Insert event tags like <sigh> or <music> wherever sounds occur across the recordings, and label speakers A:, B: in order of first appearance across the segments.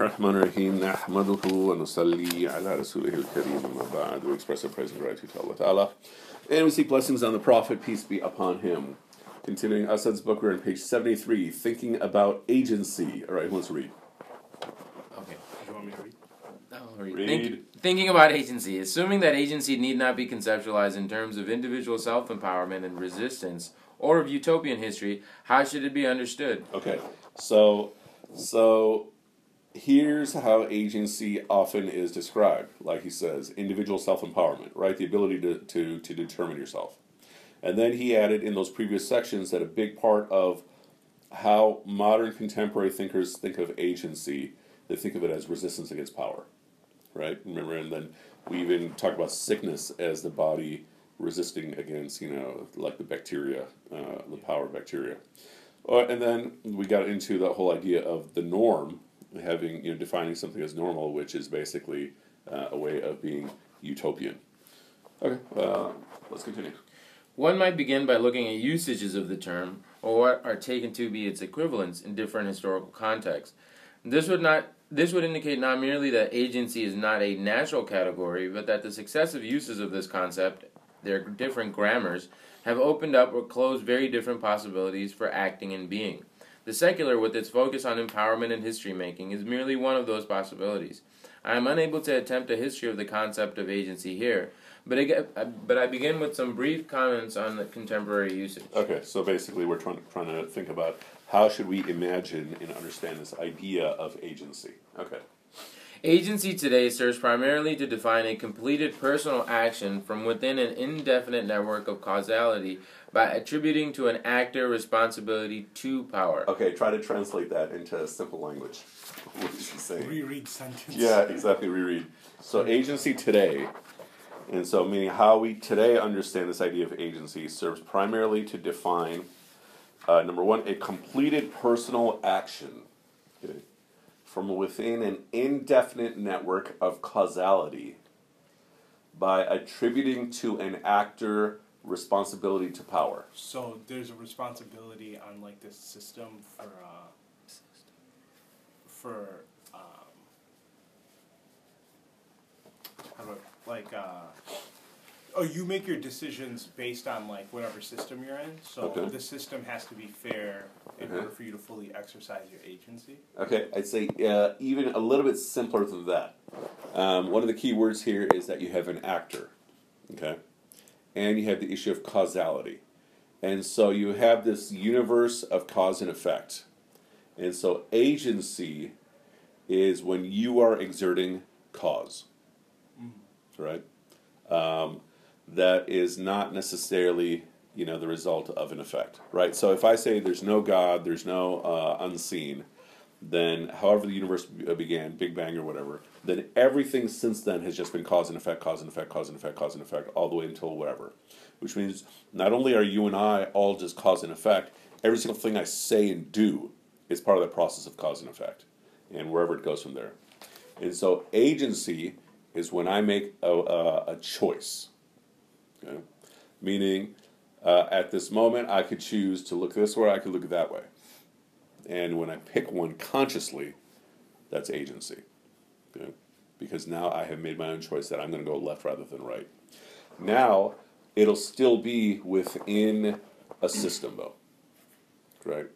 A: الرحمن الرحيم نحمده ونصلي على رسوله الكريم أما بعد we express our praise and gratitude to Allah Ta'ala and we seek blessings on the Prophet peace be upon him continuing Asad's book we're on page 73 thinking about agency alright who wants to read
B: Okay.
C: You want me to read?
B: I'll read.
A: Read.
B: Think- thinking about agency, assuming that agency need not be conceptualized in terms of individual self empowerment and resistance or of utopian history, how should it be understood?
A: okay so so here's how agency often is described. Like he says individual self-empowerment right? The ability to, to, to determine yourself. And then he added in those previous sections that a big part of how modern contemporary thinkers think of agency they think of it as resistance against power right? Remember and then we even talk about sickness as the body resisting against you know like the bacteria uh, the power of bacteria. Uh, and then we got into the whole idea of the norm having you know defining something as normal which is basically uh, a way of being utopian okay uh, let's continue
B: One might begin by looking at usages of the term, or what are taken to be its equivalents in different historical contexts. This would not this would indicate not merely that agency is not a natural category, but that the successive uses of this concept, their different grammars, have opened up or closed very different possibilities for acting and being. The secular, with its focus on empowerment and history making, is merely one of those possibilities. I am unable to attempt a history of the concept of agency here, but I, but I begin with some brief comments on the contemporary usage.
A: okay so basically we're trying, trying to think about how should we imagine and understand this idea of agency okay
B: Agency today serves primarily to define a completed personal action from within an indefinite network of causality by attributing to an actor responsibility to power.
A: okay try to translate that into simple language <laughs> what is she saying
C: Reread sentence.
A: Yeah, exactly. Reread. So agency today, and so meaning how we today understand this idea of agency serves primarily to define uh, number one a completed personal action okay, from within an indefinite network of causality by attributing to an actor responsibility to power.
C: So there's a responsibility on like this system for uh, for um, how I, like uh, oh you make your decisions based on like whatever system you're in. So
A: Okay.
C: the system has to be fair in
A: Mhm.
C: order for you to fully exercise your agency.
A: Okay, I'd say uh, even a little bit simpler than that. Um, one of the key words here is that you have an actor, okay, and you have the issue of causality, and so you have this universe of cause and effect, and so agency is when you are exerting cause, right? Um, that is not necessarily you know the result of an effect, right? So if I say there's no God, there's no uh, unseen, then however the universe uh, began, Big Bang or whatever, then everything since then has just been cause and effect, cause and effect, cause and effect, cause and effect, all the way until whatever. Which means not only are you and I all just cause and effect, every single thing I say and do is part of the process of cause and effect, and wherever it goes from there. And so agency is when I make a, a, a choice. Okay? Meaning, uh, at this moment, I could choose to look this way, I could look that way. And when I pick one consciously, that's agency. Okay? Because now I have made my own choice that I'm going to go left rather than right. Now, it'll still be within a system, though. Right?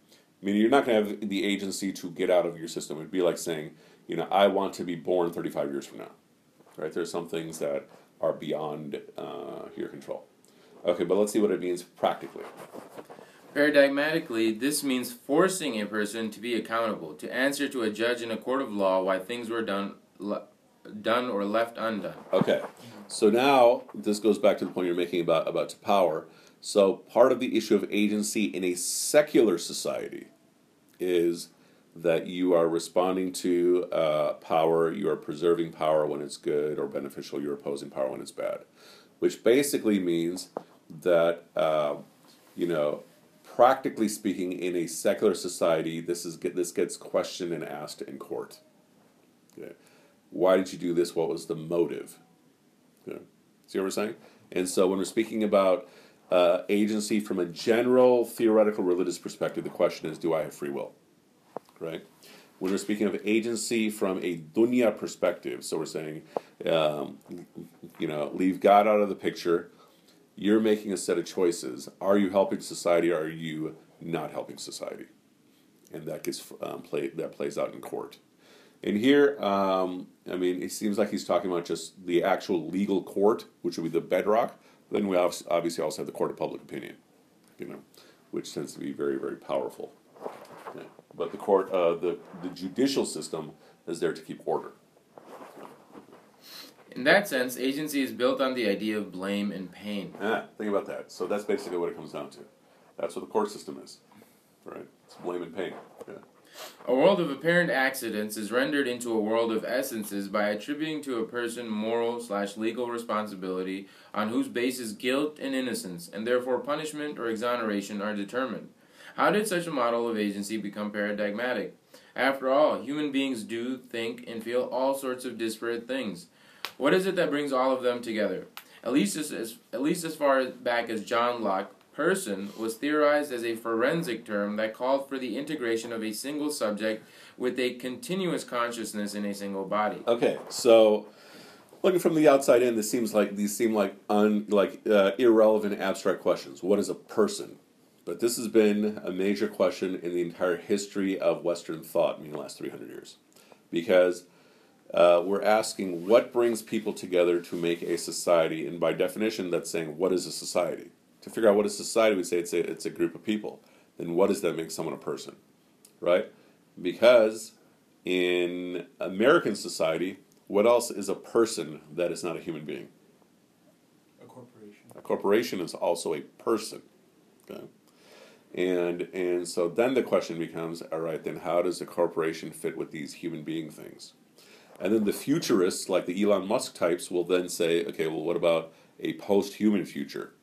A: Meaning you're not going to have the agency to get out of your system. It'd be like saying, you know, I want to be born 35 years from now. Right? There's some things that are beyond uh, your control. Okay, but let's see what it means practically.
B: Paradigmatically, this means forcing a person to be accountable, to answer to a judge in a court of law why things were done, le- done or left undone.
A: Okay, so now this goes back to the point you're making about about power. So part of the issue of agency in a secular society is that you are responding to uh, power, you are preserving power when it's good or beneficial, you're opposing power when it's bad, which basically means that uh, you know, practically speaking, in a secular society, this is this gets questioned and asked in court. Okay. Why did you do this? What was the motive? Okay. See what we're saying? And so when we're speaking about uh, agency from a general theoretical religious perspective, the question is, do I have free will? Right? when we're speaking of agency from a dunya perspective, so we're saying, um, you know, leave God out of the picture. You're making a set of choices. Are you helping society? Or are you not helping society? And that gets um, played. That plays out in court. And here, um, I mean, it seems like he's talking about just the actual legal court, which would be the bedrock. Then we obviously also have the court of public opinion, you know, which tends to be very, very powerful. Yeah. But the court, uh, the the judicial system is there to keep order.
B: In that sense, agency is built on the idea of blame and pain.
A: Ah, think about that. So that's basically what it comes down to. That's what the court system is, right? It's blame and pain. Yeah.
B: A world of apparent accidents is rendered into a world of essences by attributing to a person moral slash legal responsibility on whose basis guilt and innocence, and therefore punishment or exoneration, are determined. How did such a model of agency become paradigmatic? After all, human beings do, think, and feel all sorts of disparate things. What is it that brings all of them together? At least as, at least as far back as John Locke, person was theorized as a forensic term that called for the integration of a single subject with a continuous consciousness in a single body.
A: Okay, so looking from the outside in, this seems like these seem like un, like uh, irrelevant abstract questions. What is a person? But this has been a major question in the entire history of Western thought, meaning the last three hundred years, because uh, we're asking what brings people together to make a society, and by definition, that's saying what is a society. To figure out what is society, we say it's a it's a group of people. Then what does that make someone a person, right? Because in American society, what else is a person that is not a human being?
C: A corporation.
A: A corporation is also a person. Okay? And and so then the question becomes, all right, then how does a corporation fit with these human being things? And then the futurists, like the Elon Musk types, will then say, okay, well, what about a post-human future?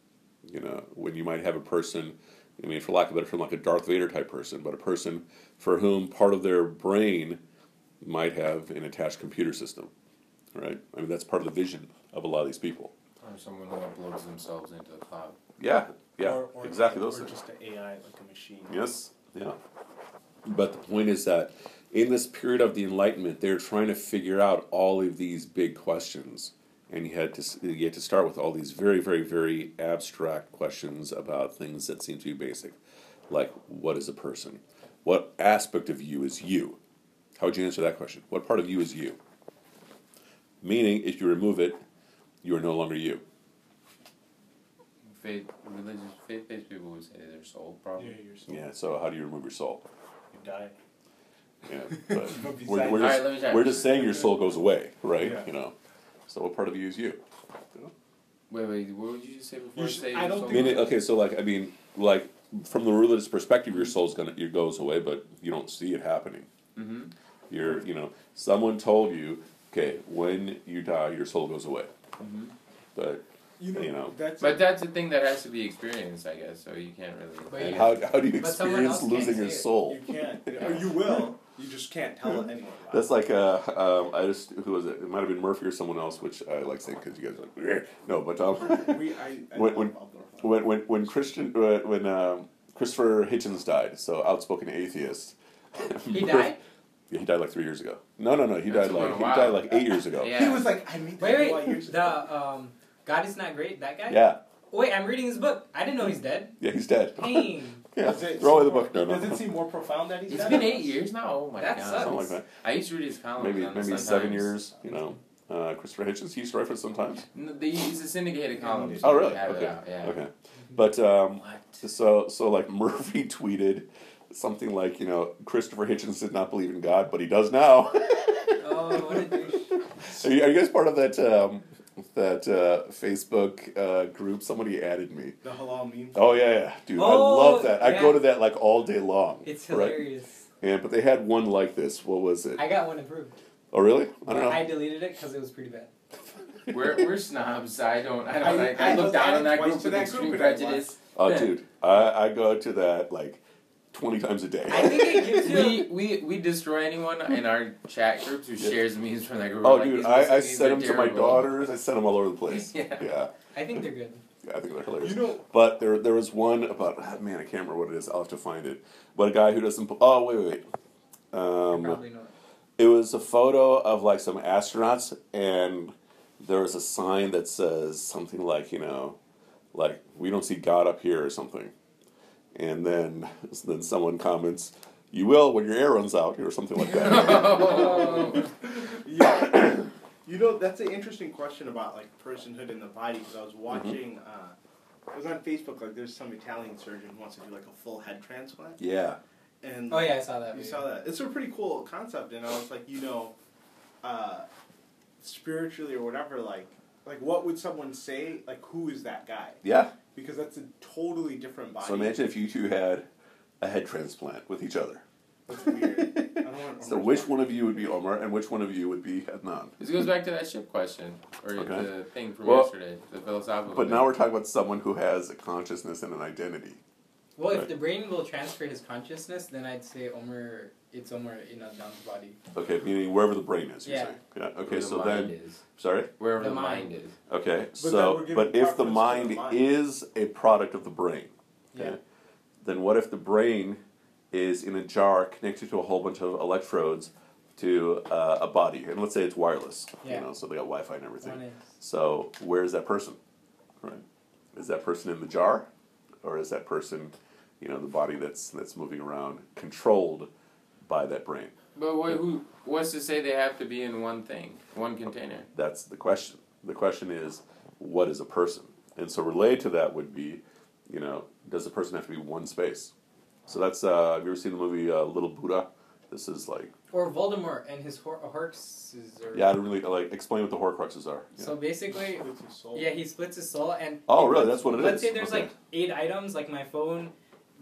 A: You know, when you might have a person, I mean, for lack of a better term, like a Darth Vader type person, but a person for whom part of their brain might have an attached computer system, right? I mean, that's part of the vision of a lot of these people.
B: Or someone who uploads themselves into the cloud.
A: Yeah, yeah,
C: Or, or,
A: exactly those things.
C: just an AI, like a machine.
A: Yes, yeah. But the point is that in this period of the Enlightenment, they're trying to figure out all of these big questions, and you had to you had to start with all these very, very, very abstract questions about things that seem to be basic, like what is a person? What aspect of you is you? How would you answer that question? What part of you is you? Meaning, if you remove it, you are no longer you.
B: Faith, religious, faith-based people would say their soul,
C: Yeah,
B: probably.
C: you're
A: Yeah. So how do you remove your soul?
C: you die.
A: Yeah, <laughs> but
C: But
A: we're, we're, just,
B: let me try.
A: we're just saying your soul goes away, right?
C: Yeah.
A: You know. So what part of you is you?
B: Wait, wait, what would you just say before
C: You
B: I say
C: I
B: your
C: don't
B: soul?
A: Mean, it- okay, so like I mean, like from the religious perspective, your soul's gonna it goes away, but you don't see it happening.
B: Mm-hmm.
A: You're, you know, someone told you, okay, when you die, your soul goes away,
B: Mm-hmm.
A: but
C: You know,
A: You know.
C: that's
B: But that's a thing that has to be experienced, I guess. So you can't really.
D: But you-
A: how, how do you experience
D: else
A: losing your soul?
C: you can't. <laughs> Or you will. You just can't tell anyone. About
A: That's
C: it.
A: like uh, um, I just who was it? It might have been Murphy or someone else, which I like saying because you guys are like "Bleh." no, but um, <laughs>
C: we. I, I <laughs>
A: When- when- when when when Christian uh, when um, Christopher Hitchens died, so outspoken atheist.
D: He died?
A: Yeah, he died like three years ago. No, no, no. He
B: That's
A: died like he died like eight years ago.
B: Yeah.
C: He was like, I meet
D: Wait,
C: people
D: wait.
C: years
D: The um, God is not great. That guy.
A: Yeah,
D: Wait, I'm reading his book. I didn't know he's dead.
A: yeah, he's dead.
D: Dang. <laughs>
A: Yeah,
C: it
A: throw away the book. No, no,
C: Does it seem more profound that he's
B: It's
C: dead?
B: been eight years now. Oh my
D: That
B: god.
D: sucks.
A: something like that.
B: I used to read his columns.
A: Maybe
B: on
A: maybe
B: Sun
A: seven years. You know, uh, Christopher Hitchens. He used to write for the Sun Times.
B: No, they use a syndicated column.
A: Oh, really?
B: Have it
A: Okay.
B: out, yeah.
A: Okay, but um,
B: What?
A: so so like <laughs> Murphy tweeted something like you know Christopher Hitchens did not believe in God, but he does now. <laughs>
D: Oh, what a douche.
A: Are you, are you guys part of that um, that uh, Facebook uh, group? Somebody added me.
C: The halal meme.
A: Oh yeah, yeah, dude, I
D: Oh,
A: love that. I go to that like all day long.
D: It's
A: right?
D: hilarious.
A: And but they had one like this. What was it?
D: I got one approved.
A: oh really? I don't know.
D: I deleted it because it was pretty bad.
B: We're, we're <laughs> snobs. I don't. I don't.
C: I-
B: like, I,
C: I
B: look down on that group
C: to
B: with
C: that
B: extreme
C: group
B: prejudice.
A: oh dude, I, I go to that like twenty times a day.
D: I think it gives <laughs> you.
B: We, we we destroy anyone in our chat groups who
A: Yeah.
B: shares memes from that group.
A: oh
B: Like,
A: dude, I, I
B: Muslims
A: send
B: are
A: them to my daughters. I send them all over the place. <laughs>
B: Yeah.
A: yeah,
D: I think they're good.
A: Yeah, I think they're hilarious.
C: You know,
A: But there, there was one about ah, man, I can't remember what it is. I'll have to find it. But a guy who doesn't. Oh wait, wait, wait. Um,
D: Probably not.
A: it was a photo of like some astronauts, and there was a sign that says something like, you know, like we don't see God up here or something. And then then someone comments, "You will when your air runs out," or something like that. <laughs>
C: Yeah. you know, that's an interesting question about like personhood in the body. Because I
A: Mm-hmm.
C: was watching, uh, it was on Facebook. Like, there's some Italian surgeon who wants to do like a full head transplant,
A: yeah.
C: and
D: Oh yeah, I saw that.
C: you
D: video.
C: saw that. It's a pretty cool concept, and I was like, you know, uh, spiritually or whatever, like, like what would someone say? Like, who is that guy?
A: Yeah.
C: Because that's a totally different body.
A: So imagine if you two had a head transplant with each other.
C: That's weird. I don't want <laughs>
A: So which one of you would be Omar and which one of you would be Adnan?
B: This goes back to that ship question, or
A: Okay.
B: the thing from
A: Well,
B: yesterday, the philosophical.
A: But
B: thing.
A: now we're talking about someone who has a consciousness and an identity.
D: Well,
A: Right.
D: if the brain will transfer his consciousness, then I'd say Omer. It's Omer in Adnan's body.
A: Okay, meaning wherever the brain is. You're
D: Yeah.
A: saying. Yeah. Okay.
B: Where the
A: So
B: mind
A: then,
B: is.
A: sorry.
B: wherever
D: The
B: the,
D: mind.
B: mind is.
A: Okay.
C: then
A: so, but if the
C: preference to the
A: mind,
C: mind.
A: is a product of the brain, okay,
D: Yeah.
A: then what if the brain is in a jar connected to a whole bunch of electrodes to uh, a body, and let's say it's wireless.
D: Yeah.
A: You know, so they got Wi-Fi and everything. So where is that person? Right. Is that person in the jar, or is that person, you know, the body that's that's moving around, controlled by that brain?
B: But what, who? What's to say they have to be in one thing, one container?
A: That's the question. The question is, what is a person? And so related to that would be, you know, does a person have to be one space? So that's. Uh, have you ever seen the movie uh, Little Buddha? This is like.
D: Or Voldemort and his hor- Horcruxes. Or,
A: Yeah, I don't really like explain what the Horcruxes are. Yeah.
D: So basically,
C: It's
D: yeah, he splits his soul and.
A: Oh, really?
D: puts-
A: That's what it
D: let's
A: is.
D: say there's
A: Okay.
D: like eight items, like my phone,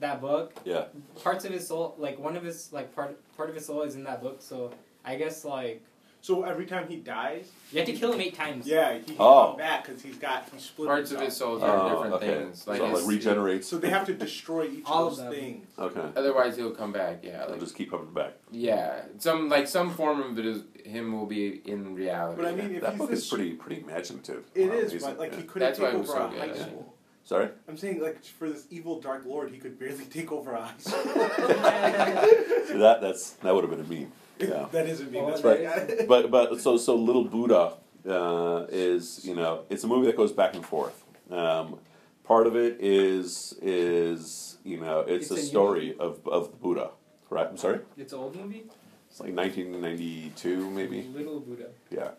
D: that book.
A: yeah.
D: Parts of his soul, like one of his, like part part of his soul is in that book. So I guess like
C: So every time he dies,
D: you have to kill him eight times.
C: yeah, he can
A: Oh.
C: come back because he's got he split
B: Parts of
C: himself.
B: his souls
A: Oh,
B: are different
A: okay.
B: things. Like,
A: so
B: his-
A: like regenerates.
C: So they have to destroy each
D: All
C: of
D: of
C: those
D: them.
C: things.
A: Okay.
B: Otherwise, he'll come back. Yeah,
A: I'll just keep coming back.
B: yeah. Some like some form of it is him will be in reality.
C: But I mean, if
A: that
C: he's
A: book
C: this,
A: is pretty pretty imaginative.
C: It
A: Wow,
C: is, but like
A: yeah.
C: he couldn't
B: That's
C: take
B: it
C: over
B: so
C: a
B: good,
C: high
B: I think.
C: school.
A: Sorry.
C: I'm saying like for this evil dark lord, he could barely take over a high school.
A: See, that that's that would have been a meme. Yeah. <laughs>
C: that isn't me.
D: Oh,
C: That's right. <laughs>
A: but but so so little Buddha uh, is you know it's a movie that goes back and forth. Um, part of it is is you know it's,
D: It's
A: a
D: a
A: story of of the Buddha. Right? I'm sorry.
D: It's an old movie.
A: It's like 1992 maybe.
D: Little Buddha.
A: Yeah.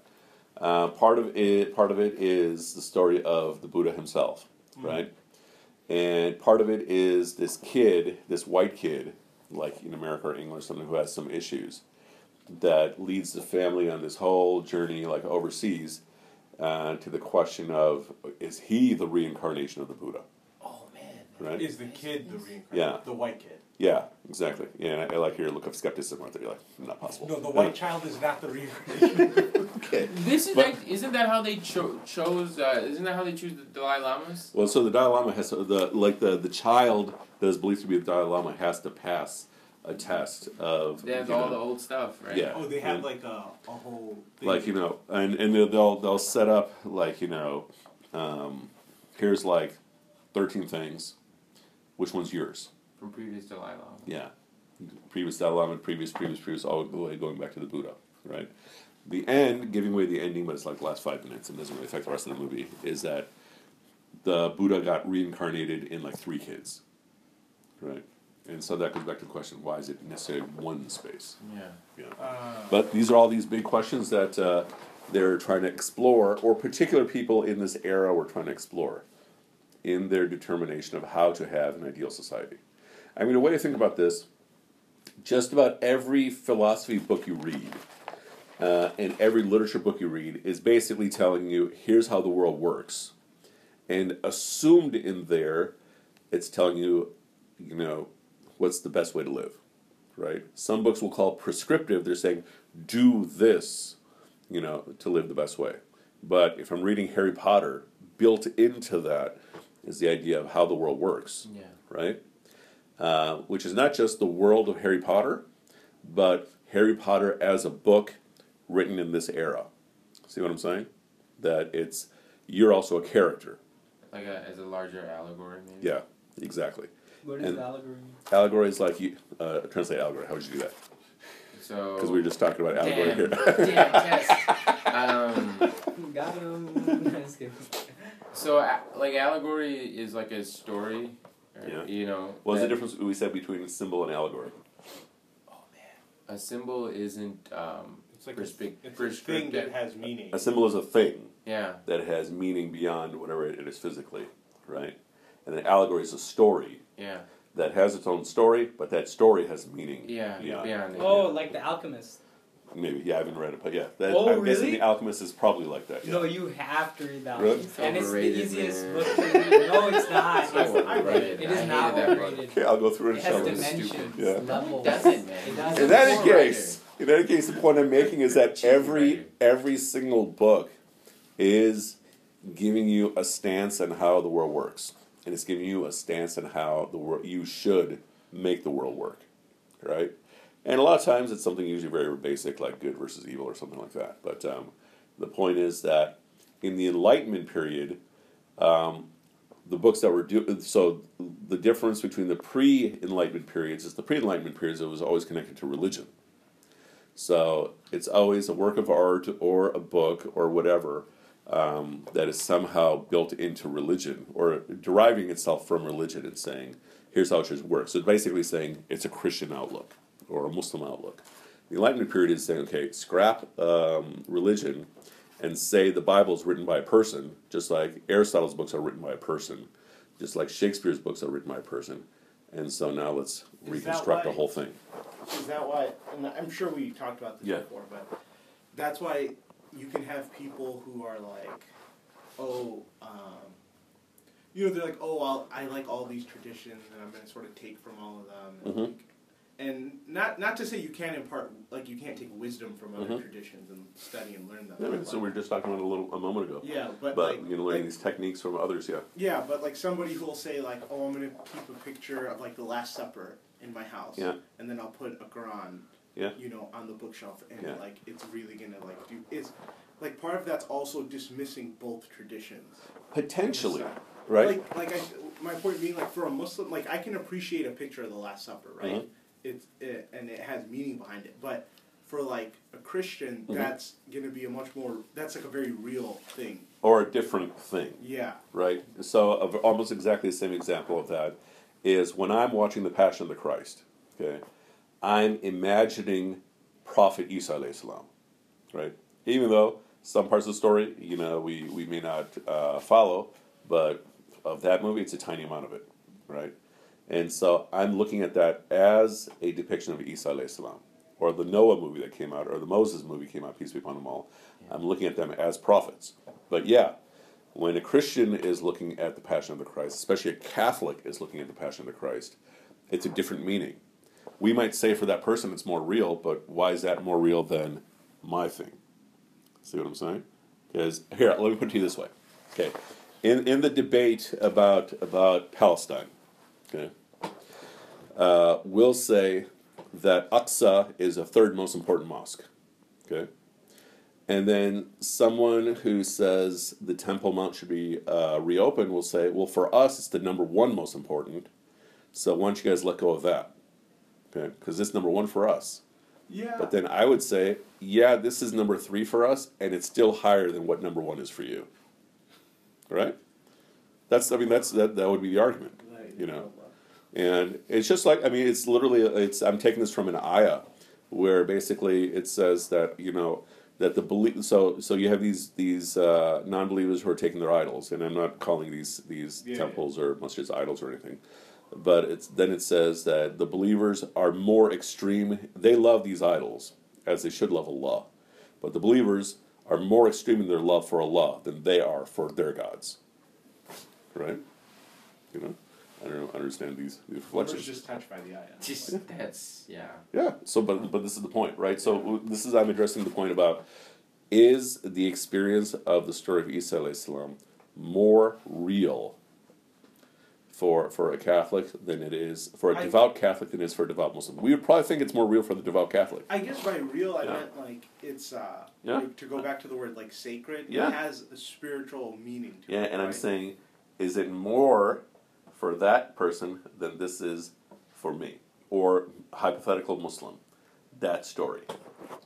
A: Uh, part of it part of it is the story of the Buddha himself, right? And part of it is this kid, this white kid, like in America or England or something, who has some issues, that leads the family on this whole journey, like overseas, uh, to the question of is he the reincarnation of the Buddha?
B: oh man.
A: Right?
C: Is the kid the reincarnation?
A: Yeah.
C: The white kid.
A: Yeah, exactly. Yeah, and I, I like your look of skepticism right there. You're like, not possible.
C: No, the white child is not the reincarnation. <laughs>
A: Okay.
B: This is
A: But-
B: like, isn't that how they cho- chose? Uh, isn't that how they choose the Dalai Lamas?
A: Well, so the Dalai Lama has to, the like the the child that is believed to be the Dalai Lama has to pass a test of
B: They have all
A: know,
B: the old stuff, right?
A: Yeah.
C: oh, they have
A: and-
C: like a, a whole. Thing.
A: like you know, and and they'll they'll, they'll set up like you know, um, here's like thirteen things. Which one's yours?
B: From previous Dalai Lama.
A: Yeah, previous Dalai Lama, previous, previous, previous, all the way going back to the Buddha, right? The end, giving away the ending, but it's like the last five minutes and doesn't really affect the rest of the movie, is that the Buddha got reincarnated in like three kids, right? And so that goes back to the question: Why is it necessarily one space?
B: Yeah.
A: Yeah.
C: Uh,
A: But these are all these big questions that uh, they're trying to explore, or particular people in this era were trying to explore in their determination of how to have an ideal society. I mean, a way to think about this just about every philosophy book you read uh, and every literature book you read is basically telling you here's how the world works. And assumed in there, it's telling you, you know, what's the best way to live right? Some books will call prescriptive. They're saying, do this, you know, to live the best way. But if I'm reading Harry Potter, built into that is the idea of how the world works,
B: Yeah.
A: right? Uh, which is not just the world of Harry Potter, but Harry Potter as a book written in this era. See what I'm saying? That it's you're also a character.
B: Like a, as a larger allegory, maybe.
A: Yeah, exactly.
D: What is
A: And-
D: the allegory?
A: Allegory is like you uh, translate allegory. How would you do that?
B: So
A: Because we were just talking about allegory
B: Damn.
A: here. <laughs>
B: Damn, Tess. Um, <laughs>
D: Got him. <laughs>
B: So, like, allegory is like a story. Or,
A: Yeah.
B: You know.
A: What's the difference we said between symbol and allegory?
B: Oh man, a symbol isn't. Um,
C: It's like
B: Perspec-
C: a, it's a thing that has meaning.
A: A symbol is a thing
B: yeah.
A: that has meaning beyond whatever it is physically, right? And an allegory is a story
B: Yeah.
A: that has its own story, but that story has meaning.
B: Yeah.
A: beyond.
B: Beyond it.
D: Oh, like the alchemist.
A: Maybe, yeah, I haven't read it, but yeah. That,
D: Oh,
A: I'm guessing? The Alchemist is probably like that. Yeah.
D: No, you have to read that.
A: Really?
D: one. And it's the easiest
B: man.
D: book to read. No, it's not.
B: So
D: It's,
B: overrated.
D: it
B: I
D: is
B: hated
D: not
B: that book.
D: overrated.
A: Okay, I'll go through it
D: It
A: and show
D: has
A: you.
B: was
D: dimensions,
A: Yeah.
D: levels.
B: Doesn't, man.
D: It does.
A: In
B: any
A: case, in that case, the point I'm making is that every every single book is giving you a stance on how the world works, and it's giving you a stance on how the world you should make the world work, right? And a lot of times it's something usually very basic, like good versus evil or something like that. But um, the point is that in the Enlightenment period, um, the books that were do- so the difference between the pre-Enlightenment periods is the pre-Enlightenment periods it was always connected to religion. So it's always a work of art or a book or whatever um, that is somehow built into religion or deriving itself from religion and saying, here's how it should work. So basically saying it's a Christian outlook or a Muslim outlook. The Enlightenment period is saying, okay, scrap um, religion and say the Bible is written by a person, just like Aristotle's books are written by a person, just like Shakespeare's books are written by a person. And so now let's reconstruct the whole thing.
C: Is that why? And I'm sure we talked about this
A: Yeah.
C: before, but that's why you can have people who are like, oh, um, you know, they're like, oh, I'll, I like all these traditions, and I'm going to sort of take from all of them. And,
A: Mhm.
C: like, and not not to say you can't impart, like you can't take wisdom from other
A: Mhm.
C: traditions and study and learn them.
A: Yeah, so we were just talking about a little a moment ago.
C: yeah, but,
A: But
C: like,
A: you know, learning
C: like-
A: these techniques from others, yeah.
C: yeah, but like somebody who'll say like, "Oh, I'm gonna keep a picture of like the Last Supper in my house,
A: Yeah.
C: and then I'll put a Quran,
A: Yeah.
C: you know, on the bookshelf, and
A: Yeah.
C: like it's really gonna like do is like part of that's also dismissing both traditions,
A: Potentially, right?
C: Like, like I, my point being like for a Muslim, like I can appreciate a picture of the Last Supper, right?
A: Mhm.
C: It's it, and it has meaning behind it, but for like a Christian,
A: Mhm.
C: that's gonna be a much more that's like a very real thing.
A: or a different thing,
C: Yeah.
A: right? So, of almost exactly the same example of that is when I'm watching The Passion of the Christ. Okay, I'm imagining Prophet Isa alayhi salam, right? Even though some parts of the story, you know, we we may not uh, follow, but of that movie, it's a tiny amount of it, right? And so I'm looking at that as a depiction of Isa salam, or the Noah movie that came out, or the Moses movie came out, peace be upon them all. I'm looking at them as prophets. But yeah, when a Christian is looking at the Passion of the Christ, especially a Catholic is looking at the Passion of the Christ, it's a different meaning. We might say for that person it's more real, but why is that more real than my thing? See what I'm saying? Because here, let me put it to you this way. Okay, in in the debate about about Palestine, okay, uh, we'll say that Aqsa is the third most important mosque. Okay, and then someone who says the Temple Mount should be uh, reopened will say, well, for us, it's the number one most important. So why don't you guys let go of that? Okay, because it's number one for us.
C: Yeah.
A: But then I would say, yeah, this is number three for us, and it's still higher than what number one is for you. Right? That's I mean that's that that would be the argument, you know. And it's just like I mean it's literally it's I'm taking this from an ayah where basically it says that you know that the belief so so you have these these uh, non-believers who are taking their idols. And I'm not calling these these
C: Yeah,
A: temples or masjids idols or anything. But it's then it says that the believers are more extreme. They love these idols as they should love Allah. But the believers are more extreme in their love for Allah than they are for their gods. Right? You know I don't know, understand these, these
C: I was
A: reflections
C: just touched by the eye. <laughs>
B: Just that's yeah.
A: yeah. So, but but this is the point, right? So this is I'm addressing the point about is the experience of the story of Isa salam more real for for a Catholic than it is for a
C: I-
A: devout Catholic than it is for a devout Muslim. We would probably think it's more real for the devout Catholic.
C: I guess by real, I
A: Yeah.
C: meant like it's uh,
A: Yeah.
C: like, to go back to the word like sacred.
A: Yeah.
C: It has a spiritual meaning to
A: Yeah,
C: it.
A: Yeah, and I'm saying, is it more for that person than this is for me, or hypothetical Muslim? that story.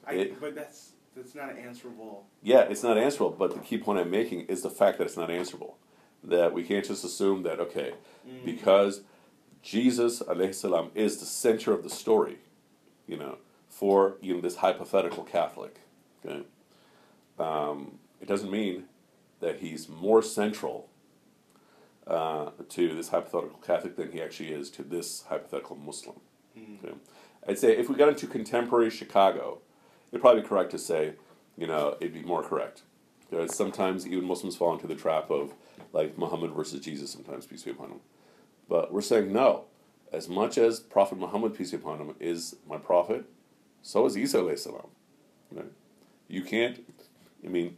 C: I,
A: It-
C: but that's that's not answerable.
A: Yeah, it's not answerable, but the key point I'm making is the fact that it's not answerable. That we can't just assume that, okay,
C: Mm.
A: because Jesus salam is the center of the story, you know, for you know this hypothetical Catholic. Okay, um, it doesn't mean that he's more central uh, to this hypothetical Catholic than he actually is to this hypothetical Muslim.
C: Mm.
A: Okay. I'd say if we got into contemporary Chicago, it'd probably be correct to say, you know, it'd be more correct. Because sometimes even Muslims fall into the trap of like Muhammad versus Jesus sometimes, peace be upon him. But we're saying no. As much as Prophet Muhammad, peace be upon him, is my prophet, so is Isa alayhi salam. Right? You can't, I mean,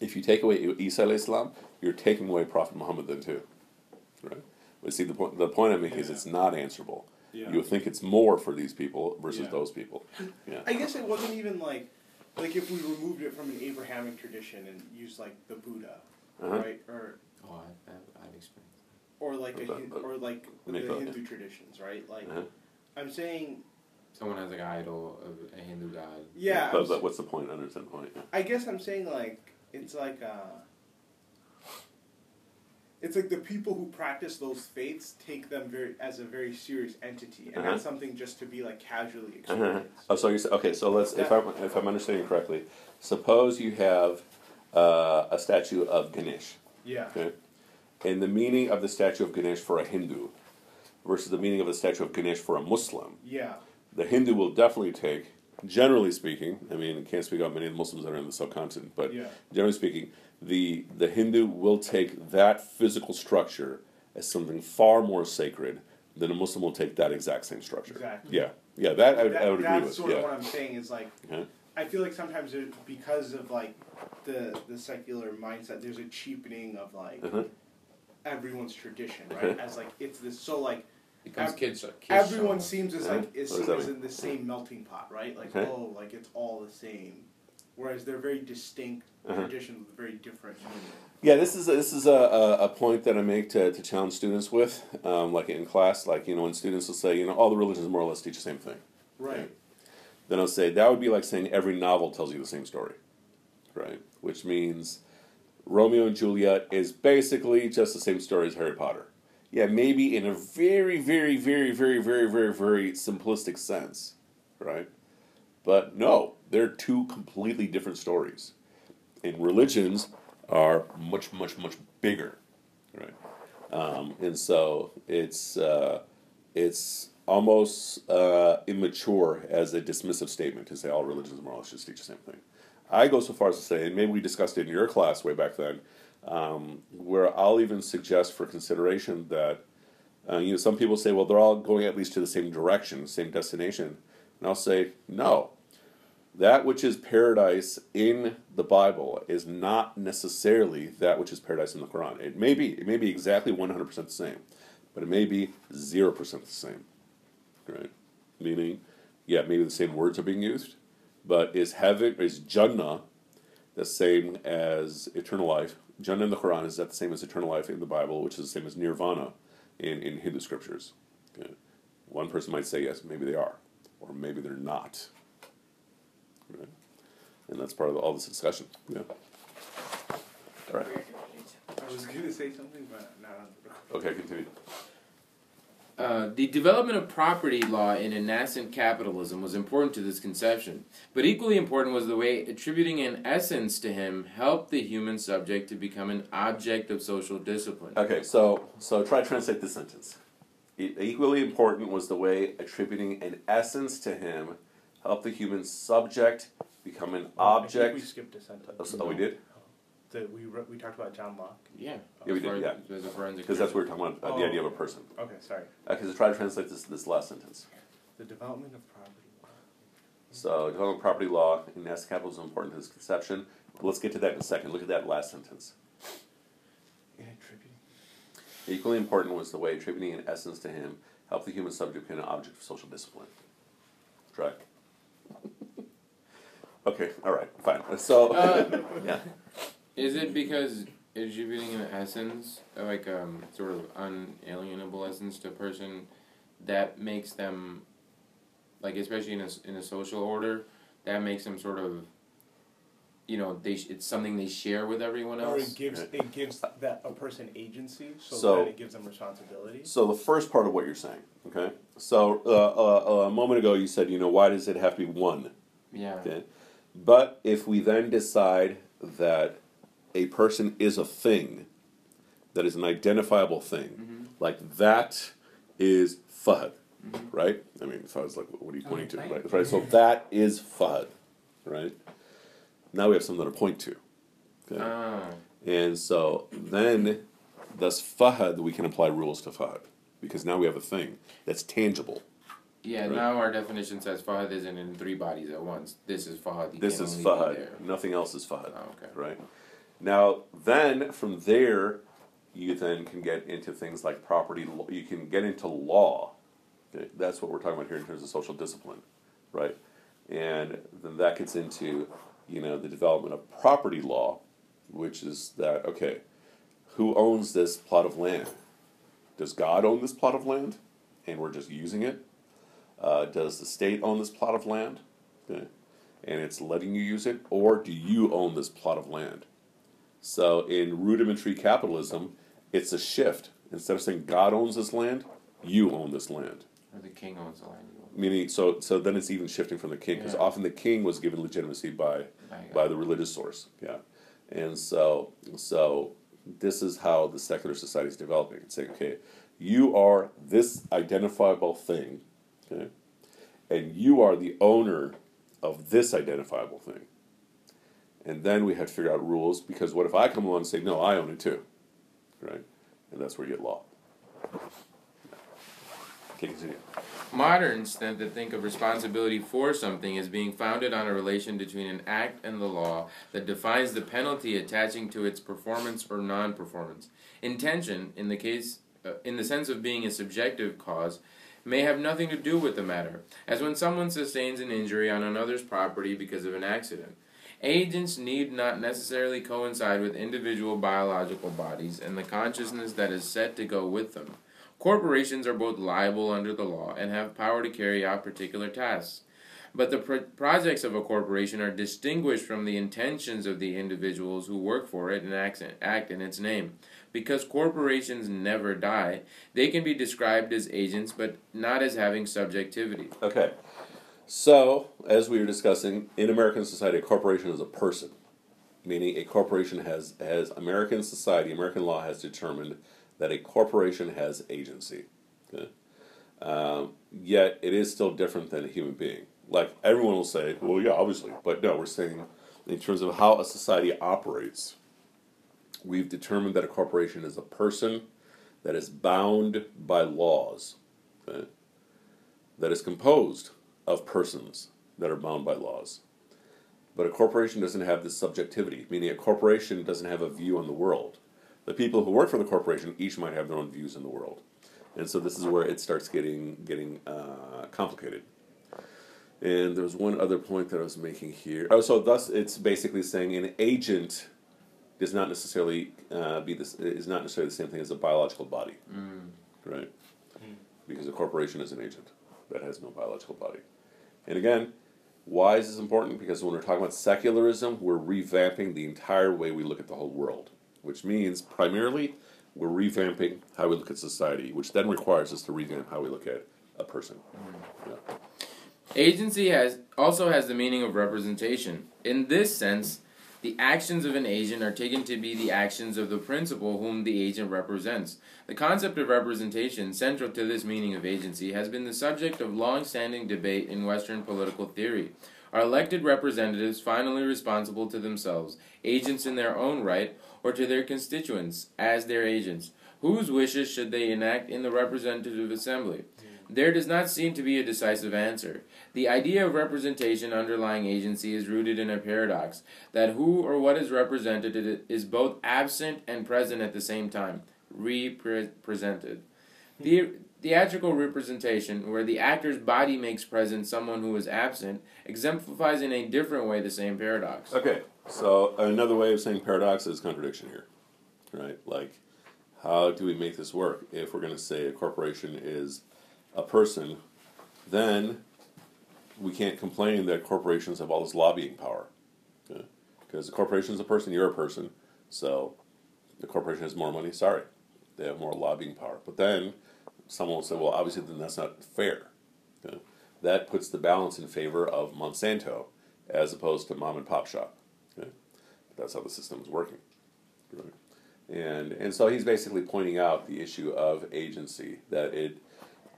A: if you take away Isa alayhi salam, you're taking away Prophet Muhammad then too. Right? But see, the point, the point I make is
C: Yeah.
A: it's not answerable.
C: Yeah.
A: You would think it's more for these people versus
C: Yeah.
A: those people. <laughs> Yeah.
C: I guess it wasn't even like like if we removed it from an Abrahamic tradition and used like the Buddha,
A: Uh-huh.
C: right, or
B: Oh, I, I, I've experienced.
C: or like a
A: But-
C: Hin-
A: but-
C: or like the
A: Make that,
C: Hindu traditions, right? Like
A: Uh-huh.
C: I'm saying,
B: Someone has like an idol of a Hindu god.
C: yeah.
A: But, but what's the point? I understand the point. Yeah.
C: I guess I'm saying like it's like uh it's like the people who practice those faiths take them very as a very serious entity, and
A: Uh-huh.
C: not something just to be like casually
A: Uh-huh.
C: experienced.
A: Oh, so you okay? So let's if I'm if I'm understanding correctly, suppose you have uh, a statue of Ganesh,
C: Yeah.
A: okay, and the meaning of the statue of Ganesh for a Hindu versus the meaning of the statue of Ganesh for a Muslim.
C: Yeah.
A: The Hindu will definitely take, generally speaking. I mean, I can't speak on many of the Muslims that are in the subcontinent, but
C: Yeah.
A: generally speaking, the the Hindu will take that physical structure as something far more sacred than a Muslim will take that exact same structure.
C: Exactly.
A: Yeah, yeah, that I would,
C: That-
A: I would agree
C: that's
A: with.
C: sort
A: yeah.
C: of what I'm saying is like
A: Uh-huh.
C: I feel like sometimes it, because of like the the secular mindset, there's a cheapening of like
A: Uh-huh.
C: everyone's tradition, right? As like it's this so like
B: Becomes
C: Ev-
B: kids. kids
C: everyone
B: show.
C: seems as
A: Uh-huh.
C: like is
A: What does
C: seen as in the same melting pot, right? Like
A: Okay.
C: oh, like it's all the same, whereas they're very distinct
A: Uh-huh.
C: traditions with very different meaning.
A: Yeah, this is a, this is a, a, a point that I make to, to challenge students with, um, like in class, like you know when students will say, you know, all the religions more or less teach the same thing.
C: Right.
A: Then I'll say that would be like saying every novel tells you the same story, right? Which means Romeo and Juliet is basically just the same story as Harry Potter. Yeah, maybe in a very, very, very, very, very, very, very simplistic sense, right? But no, they're two completely different stories. And religions are much, much, much bigger, right? Um, and so it's uh, it's almost uh, immature as a dismissive statement to say all religions or less just teach the same thing. I go so far as to say, and maybe we discussed it in your class way back then, um, where I'll even suggest for consideration that uh, you know some people say, well, they're all going at least to the same direction, same destination, and I'll say no. That which is paradise in the Bible is not necessarily that which is paradise in the Quran. It may be, it may be exactly one hundred percent the same, but it may be zero percent the same. Right? Meaning, yeah, maybe the same words are being used, but is heaven is Jannah the same as eternal life? Jannah in the Quran is that the same as eternal life in the Bible, which is the same as nirvana in, in Hindu scriptures. Okay. One person might say yes, maybe they are, or maybe they're not. Right? And that's part of all this discussion. Yeah. All right.
C: I was gonna say something, but not on the record.
A: Okay, continue.
B: Uh, the development of property law in a nascent capitalism was important to this conception, but equally important was the way attributing an essence to him helped the human subject to become an object of social discipline.
A: Okay, so so try to translate this sentence. E- equally important was the way attributing an essence to him helped the human subject become an
C: Oh, I think we
A: object.
C: skipped a sentence.
A: Oh, so- oh, we did
C: The, we re- we talked about John Locke.
B: Yeah,
A: Yeah, we did, yeah.
B: As a forensic
A: because that's what we're talking about uh, the
C: Oh.
A: idea of a person.
C: Okay, sorry.
A: Okay, so try to translate this this last sentence.
C: The development of property. Law.
A: So development of property law in nascent capital is important to this conception. Let's get to that in a second. Look at that last sentence.
C: In attributing.
A: Equally important was the way attributing an essence to him helped the human subject become an object of social discipline. Try. <laughs> Okay, all right, fine. So,
B: Uh, <laughs>
A: yeah.
B: Is it because attributing an essence, like um, sort of unalienable essence to a person, that makes them like especially in a s- in a social order, that makes them sort of, you know, they sh- it's something they share with everyone
C: Or
B: else.
C: it gives it gives that a person agency, so,
A: So-
C: that it gives them responsibility.
A: So the first part of what you're saying, okay? So uh, uh, a moment ago you said, you know, why does it have to be one?
B: Yeah.
A: Okay. But if we then decide that a person is a thing, that is an identifiable thing,
B: Mm-hmm.
A: like that is Fahd, right? I mean, Fahad's like, what are you pointing to? Right? right? So that is Fahd, right? Now we have something to point to. Okay?
B: Ah.
A: And so then, thus Fahad, we can apply rules to Fahad. Because now we have a thing that's tangible.
B: Yeah,
A: Right.
B: now our definition says Fahad isn't in three bodies at once. This is Fahad.
A: This is Fahad. Nothing else is Fahad.
B: Oh, okay.
A: Right? Now, then, from there, you then can get into things like property. You can get into law. Okay? That's what we're talking about here in terms of social discipline. Right? And then that gets into, you know, the development of property law, which is that, okay, who owns this plot of land? Does God own this plot of land? And we're just using it? Uh, does the state own this plot of land? Okay. And it's letting you use it? Or do you own this plot of land? So in rudimentary capitalism, it's a shift. Instead of saying God owns this land, you own this land.
B: Or the king owns the land.
A: Meaning, so so then it's even shifting from the king because
B: Yeah.
A: often the king was given legitimacy by by the religious source. Yeah, and so so this is how the secular society is developing. It's saying, okay, you are this identifiable thing, okay, and you are the owner of this identifiable thing. And then we had to figure out rules because what if I come along and say, no, I own it too, right? And that's where you get law. Okay, continue.
B: Moderns tend to think of responsibility for something as being founded on a relation between an act and the law that defines the penalty attaching to its performance or non-performance. Intention, in the case, uh, in the sense of being a subjective cause, may have nothing to do with the matter, as when someone sustains an injury on another's property because of an accident. Agents need not necessarily coincide with individual biological bodies and the consciousness that is set to go with them. Corporations are both liable under the law and have power to carry out particular tasks. But the pro- projects of a corporation are distinguished from the intentions of the individuals who work for it and act, act in its name. Because corporations never die, they can be described as agents but not as having subjectivity.
A: Okay. So, as we were discussing, in American society, a corporation is a person, meaning a corporation has, has American society, American law has determined that a corporation has agency. Okay? Um, yet, it is still different than a human being. Like, everyone will say, well, yeah, obviously. But no, we're saying, in terms of how a society operates, we've determined that a corporation is a person that is bound by laws, okay? that is composed of persons that are bound by laws. But a corporation doesn't have this subjectivity, meaning a corporation doesn't have a view on the world. The people who work for the corporation each might have their own views in the world, and so this is where it starts getting getting uh, complicated. And there was one other point that I was making here. Oh, so thus it's basically saying an agent does not necessarily uh, be this is not necessarily the same thing as a biological body, right? Because a corporation is an agent that has no biological body. And again, why is this important? Because when we're talking about secularism, we're revamping the entire way we look at the whole world, which means primarily we're revamping how we look at society, which then requires us to revamp how we look at a person. Mm. Yeah.
B: Agency has also has the meaning of representation. In this sense, the actions of an agent are taken to be the actions of the principal whom the agent represents. The concept of representation, central to this meaning of agency, has been the subject of long standing debate in Western political theory. Are elected representatives finally responsible to themselves, agents in their own right, or to their constituents as their agents? Whose wishes should they enact in the representative assembly? There does not seem to be a decisive answer. The idea of representation underlying agency is rooted in a paradox that who or what is represented is both absent and present at the same time, represented. The theatrical representation, where the actor's body makes present someone who is absent, exemplifies in a different way the same paradox.
A: Okay, so another way of saying paradox is contradiction here, right? Like, how do we make this work? If we're going to say a corporation is a person, then we can't complain that corporations have all this lobbying power. Because the corporation is a person, you're a person. So the corporation has more money, sorry. They have more lobbying power. But then someone will say, well, obviously, then that's not fair. Okay? That puts the balance in favor of Monsanto as opposed to mom and pop shop. Okay? That's how the system is working. Right? And, and so he's basically pointing out the issue of agency, that it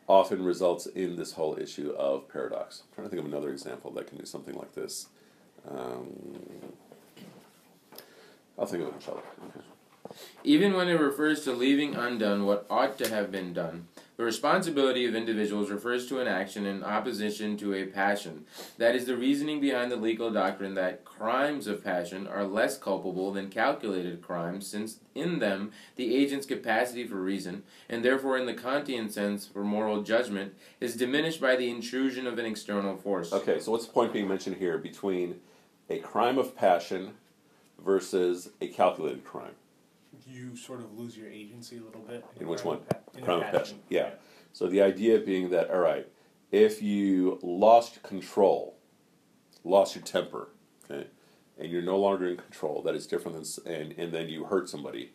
A: often results in this whole issue of paradox. I'm trying to think of another example that can do something like this. Um, I'll think of it, inshallah. Okay.
B: Even when it refers to leaving undone what ought to have been done, the responsibility of individuals refers to an action in opposition to a passion. That is the reasoning behind the legal doctrine that crimes of passion are less culpable than calculated crimes, since in them the agent's capacity for reason, and therefore in the Kantian sense for moral judgment, is diminished by the intrusion of an external force.
A: Okay, so what's the point being mentioned here between a crime of passion versus a calculated crime?
C: You sort of lose your agency a little bit.
A: In which one?
C: pa- in
A: crime of passion. Yeah. So the idea being that, all right, if you lost control, lost your temper, okay, and you're no longer in control, that is different than, and, and then you hurt somebody,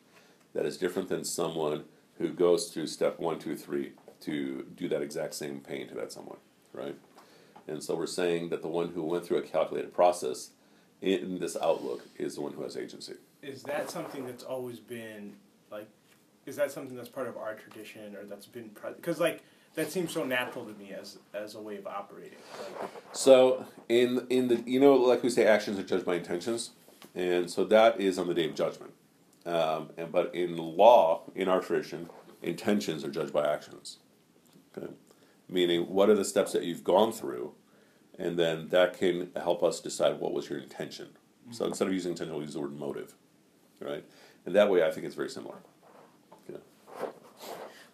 A: that is different than someone who goes through step one, two, three to do that exact same pain to that someone, right? And so we're saying that the one who went through a calculated process in this outlook is the one who has agency.
C: Is that something that's always been like? Is that something that's part of our tradition, or that's been because like that seems so natural to me as as a way of operating. Like,
A: So in in the you know like we say actions are judged by intentions, and so that is on the day of judgment. Um, and but in law in our tradition, intentions are judged by actions. Okay, meaning what are the steps that you've gone through, and then that can help us decide what was your intention. So instead of using intention, we'll use the word motive, right? And that way, I think it's very similar.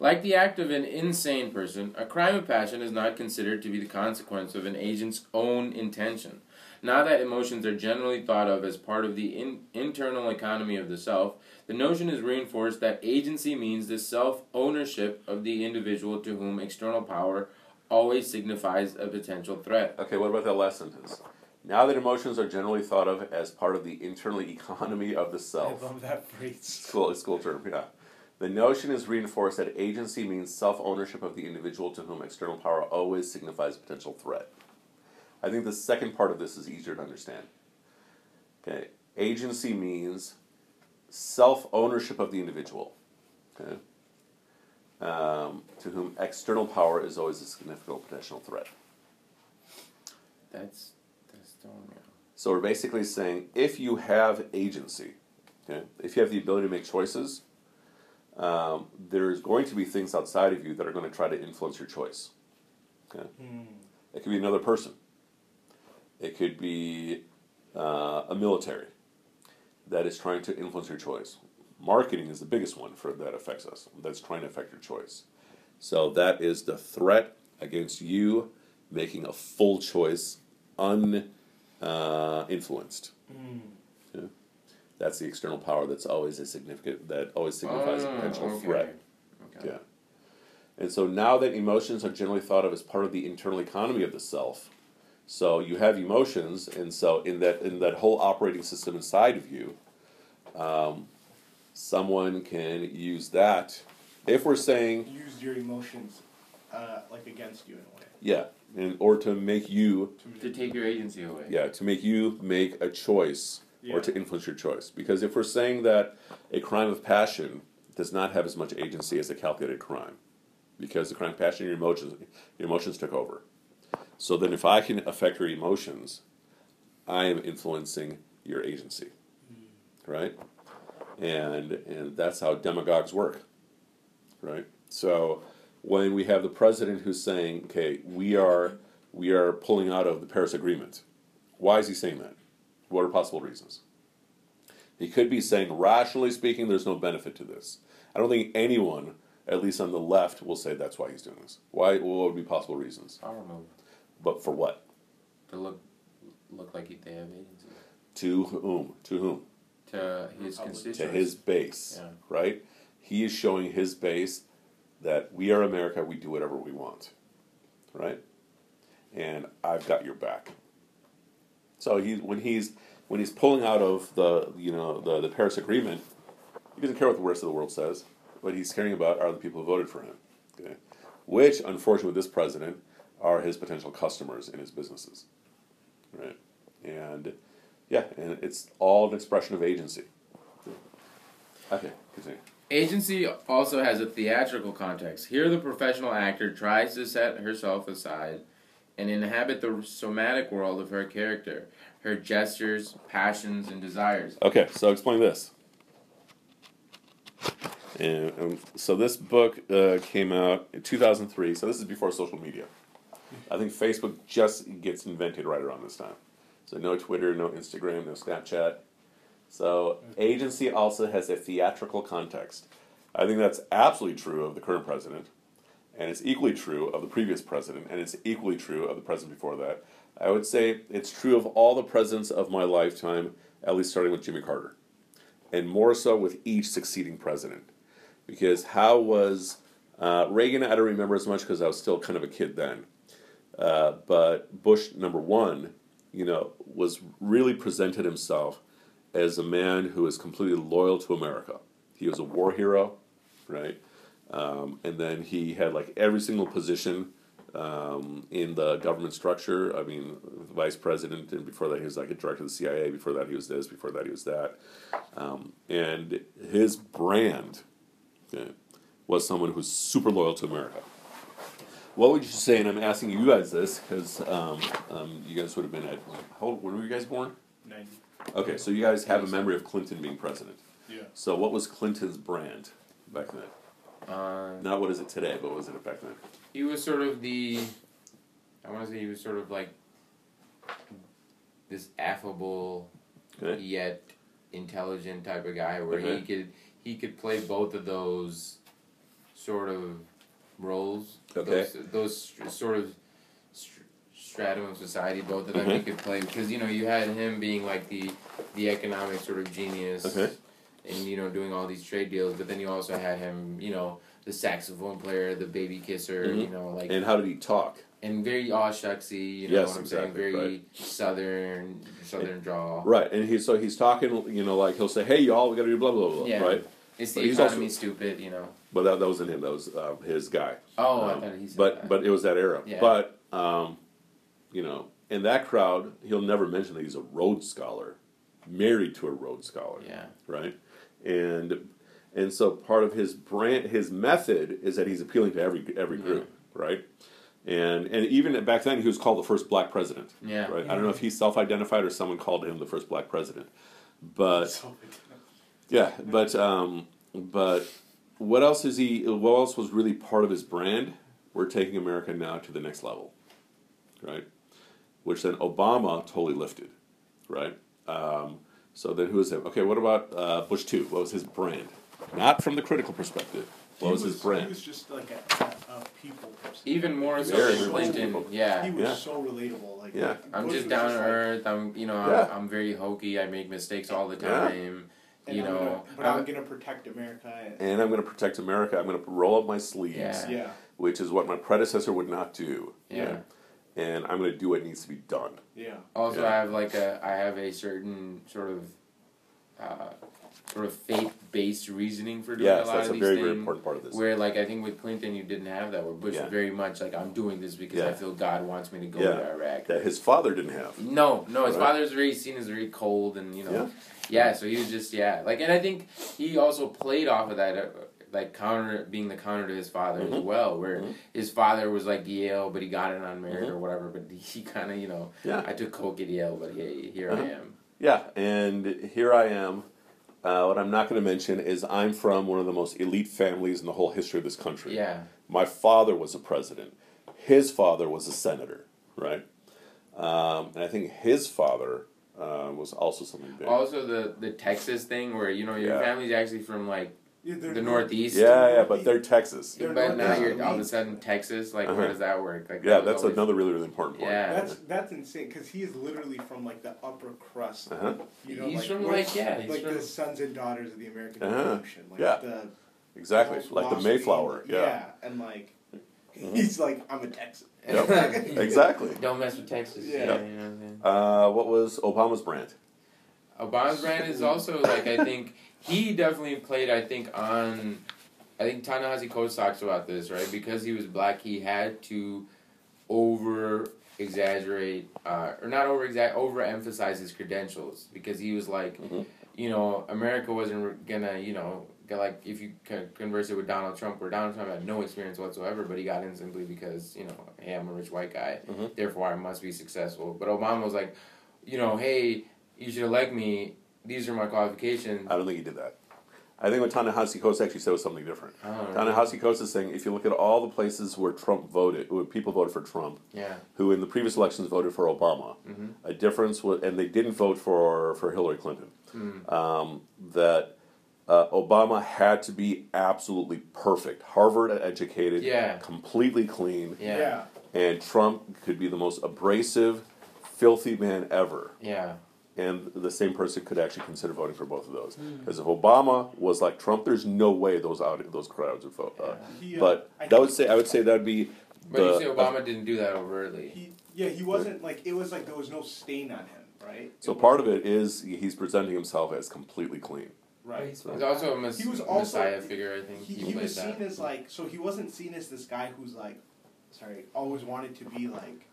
B: Like the act of an insane person, a crime of passion is not considered to be the consequence of an agent's own intention. Now that emotions are generally thought of as part of the in- internal economy of the self, the notion is reinforced that agency means the self ownership of the individual to whom external power always signifies a potential threat.
A: Okay, what about that last sentence? Now that emotions are generally thought of as part of the internal <laughs> economy of the self.
C: I love that phrase.
A: School, school term, yeah. The notion is reinforced that agency means self ownership of the individual to whom external power always signifies potential threat. I think the second part of this is easier to understand. Okay, agency means self ownership of the individual, okay, um, to whom external power is always a significant potential threat.
B: That's
A: So we're basically saying if you have agency, okay, if you have the ability to make choices, um, there's going to be things outside of you that are going to try to influence your choice. Okay?
C: Hmm.
A: It could be another person. It could be uh, a military that is trying to influence your choice. Marketing is the biggest one for that affects us. That's trying to affect your choice. So that is the threat against you making a full choice, uninfluenced. Uh, influenced.
C: Hmm.
A: That's the external power that's always a significant, that always signifies a
B: Oh,
A: potential
B: okay.
A: threat.
B: Okay.
A: Yeah. And so now that emotions are generally thought of as part of the internal economy of the self, so you have emotions, and so in that in that whole operating system inside of you, um, someone can use that. If we're saying,
C: Use your emotions, uh, like against you in a way.
A: yeah, and or to make you,
B: To take your agency away.
A: yeah, to make you make a choice or to influence your choice. Because if we're saying that a crime of passion does not have as much agency as a calculated crime, because the crime of passion, your emotions, your emotions took over. So then, if I can affect your emotions, I am influencing your agency, right? And and that's how demagogues work, right? So when we have the president who's saying, "Okay, we are we are pulling out of the Paris Agreement," why is he saying that? What are possible reasons? He could be saying, rationally speaking, there's no benefit to this. I don't think anyone, at least on the left, will say that's why he's doing this. Why? What would be possible reasons?
B: Power move.
A: But for what?
B: To look look like they have agency.
A: To whom? To whom?
B: To his constituents.
A: To his base,
B: Yeah.
A: right? He is showing his base that we are America. We do whatever we want, right? and I've got your back. So he when he's when he's pulling out of the you know the, the Paris Agreement, he doesn't care what the rest of the world says. What he's caring about are the people who voted for him. Okay? Which, unfortunately, this president, are his potential customers in his businesses. Right? And yeah, and it's all an expression of agency. Okay, continue.
B: Agency also has a theatrical context. Here, the professional actor tries to set herself aside and inhabit the somatic world of her character, her gestures, passions, and desires.
A: Okay, so explain this. And um, so this book uh, came out in 2003. So this is before social media. I think Facebook just gets invented right around this time. So no Twitter, no Instagram, no Snapchat. So agency also has a theatrical context. I think that's absolutely true of the current president, and it's equally true of the previous president, and it's equally true of the president before that. I would say it's true of all the presidents of my lifetime, at least starting with Jimmy Carter, and more so with each succeeding president. Because how was uh, Reagan? I don't remember as much because I was still kind of a kid then. Uh, but Bush number one, you know, was really presented himself as a man who is completely loyal to America. He was a war hero, right? Um, and then he had like every single position um, in the government structure. I mean, vice president, and before that he was like a director of the CIA. Before that he was this. Before that he was that. Um, and his brand okay, was someone who's super loyal to America. What would you say? And I'm asking you guys this because um, um, you guys would have been at how old? When were you guys born?
C: 90.
A: Okay, so you guys have a memory of Clinton being president.
C: Yeah.
A: So what was Clinton's brand back then?
B: Uh,
A: Not what is it today, but what was it back then?
B: he was sort of the, I want to say he was sort of like this affable
A: Okay.
B: yet intelligent type of guy where
A: Okay.
B: he could he could play both of those sort of roles.
A: Okay.
B: Those, those sort of str- stratum of society, both of them he
A: Mhm.
B: could play because you know you had him being like the the economic sort of genius.
A: Okay.
B: And you know doing all these trade deals, but then you also had him, you know, the saxophone player, the baby kisser,
A: Mhm.
B: you know, like
A: And how did he talk?
B: and very aw shucksy, you know
A: Yes,
B: what I'm
A: exactly,
B: saying? Very
A: right.
B: southern southern draw.
A: Right, and he so he's talking, you know, like he'll say, "Hey, y'all, we got to do blah blah blah,"
B: Yeah.
A: right?
B: It's
A: But
B: the
A: he's
B: economy
A: also-
B: stupid, you know.
A: But that, that wasn't him. That was uh, his guy.
B: Oh,
A: Um,
B: I thought he said
A: but
B: that.
A: but it was that era.
B: Yeah.
A: But um, you know, in that crowd, he'll never mention that he's a Rhodes Scholar, married to a Rhodes Scholar.
B: yeah,
A: right? And and so part of his brand, his method is that he's appealing to every every group, right? And and even back then, he was called the first black president,
B: yeah.
A: right? I don't know if he self-identified or someone called him the first black president, but yeah, but um, but what else is he? What else was really part of his brand? We're taking America now to the next level, right? Which then Obama totally lifted, right? Um, so then who is it? Okay, what about uh, Bush two? What was his brand? Not from the critical perspective. What
C: he
A: was, his brand?
C: He was just like a, a, a people person.
B: Even more so
A: Very
B: than Clinton. Yeah.
C: He was
A: Yeah.
C: so relatable. Like
A: Yeah.
B: I'm
C: Bush
B: just
C: was
B: down to
C: like,
B: earth. I'm, you know,
A: Yeah.
B: I'm, I'm very hokey. I make mistakes all the
A: Yeah.
B: time.
C: and
B: You
C: I'm
B: know,
C: gonna, but
B: I'm-
C: I'm, gonna protect America. And,
A: and I'm going to protect America. I'm going to roll up my sleeves,
B: Yeah.
C: yeah,
A: which is what my predecessor would not do.
B: Yeah.
A: And I'm going to do what needs to be done.
C: yeah.
B: Also,
A: Yeah.
B: I have like a, I have a certain sort of, uh, sort of faith-based reasoning for doing
A: Yes,
B: a lot
A: that's
B: of
A: a
B: these
A: very
B: things.
A: very important part of this.
B: Where like I think with Clinton you didn't have that. Where Bush
A: Yeah.
B: was very much like I'm doing this because I feel God wants me to go
A: Yeah.
B: to Iraq.
A: that his father didn't have.
B: No, no, his
A: Right.
B: father's very seen as very cold and you know,
A: Yeah.
B: yeah. So he was just yeah, like, and I think he also played off of that, uh, like counter being the counter to his father as
A: Mhm.
B: well, where
A: Mhm.
B: his father was like Yale, but he got it on merit
A: Mhm.
B: or whatever. But he kind of you know,
A: Yeah.
B: I took coke at Yale, but hey, here
A: Uh-huh.
B: I am.
A: Yeah, and here I am. Uh, what I'm not going to mention is I'm from one of the most elite families in the whole history of this country.
B: Yeah,
A: My father was a president. His father was a senator, right? Um, and I think his father uh, was also something big.
B: also the the Texas thing where you know your
A: Yeah.
B: family's actually from like
C: yeah
B: the Northeast.
A: yeah, yeah, but they're Texas.
C: They're
B: but now you're all of a sudden Texas. Like,
A: Uh-huh.
B: where does that work? Like,
A: Yeah, that's
B: always-
A: another really, really important point.
B: Yeah.
C: That's that's insane because he is literally from like the upper crust.
A: Uh-huh.
C: You know,
B: He's
C: like,
B: from, like, yeah, he's
C: like
B: from-
C: the sons and daughters of the American
A: Uh-huh.
C: Revolution. Like
A: Yeah.
C: the
A: Exactly,
C: most
A: like the Mayflower. Yeah.
C: Yeah, and like He's like, I'm a Texan. <laughs>
A: Yep. <laughs> exactly.
B: Don't mess with Texas.
C: Yeah.
B: you know what I'm?
A: Uh, what was Obama's brand?
B: Obama's brand is also like I think he definitely played. I think on, I think Ta-Nehisi Coates talks about this right because he was black. He had to over exaggerate uh, or not over exa- overemphasize his credentials because he was like,
A: Mhm.
B: you know, America wasn't gonna you know. get Like if you con- converse it with Donald Trump, where Donald Trump had no experience whatsoever, but he got in simply because you know, hey, I'm a rich white guy,
A: Mhm.
B: therefore I must be successful. But Obama was like, you know, hey, you should elect me. These are my qualifications.
A: I don't think he did that. I think what Ta-Nehisi Coates actually said was something different.
B: I don't.
A: Ta-Nehisi Coates is saying if you look at all the places where Trump voted, where people voted for Trump,
B: Yeah.
A: who in the previous elections voted for Obama,
B: Mhm.
A: a difference was, and they didn't vote for for Hillary Clinton.
B: Mm.
A: Um, that uh, Obama had to be absolutely perfect, Harvard educated,
B: Yeah.
A: completely clean,
B: Yeah.
A: and Trump could be the most abrasive, filthy man ever.
B: Yeah.
A: And the same person could actually consider voting for both of those.
B: Hmm.
A: Because if Obama was like Trump, there's no way those out those crowds would vote. Uh,
C: He, uh,
A: but
C: I
A: that would say I would say that would be.
B: But
A: the,
B: you say Obama didn't do that overtly.
C: He, yeah, he wasn't like it was like there was no stain on him, right?
A: so part of it is he's presenting himself as completely clean.
C: right?
B: He's also a mess-
C: He was also-
B: messiah figure, I think.
C: He,
B: He,
C: he
B: played
C: was
B: that.
C: seen as like so he wasn't seen as this guy who's like, sorry, always wanted to be like,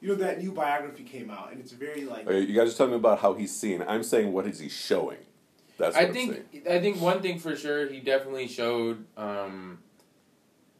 C: you know that new biography came out and it's very like
A: Okay, you guys are talking about how he's seen. I'm saying what is he showing? That's what
B: I
A: I'm
B: think
A: saying.
B: I think one thing for sure he definitely showed. Um,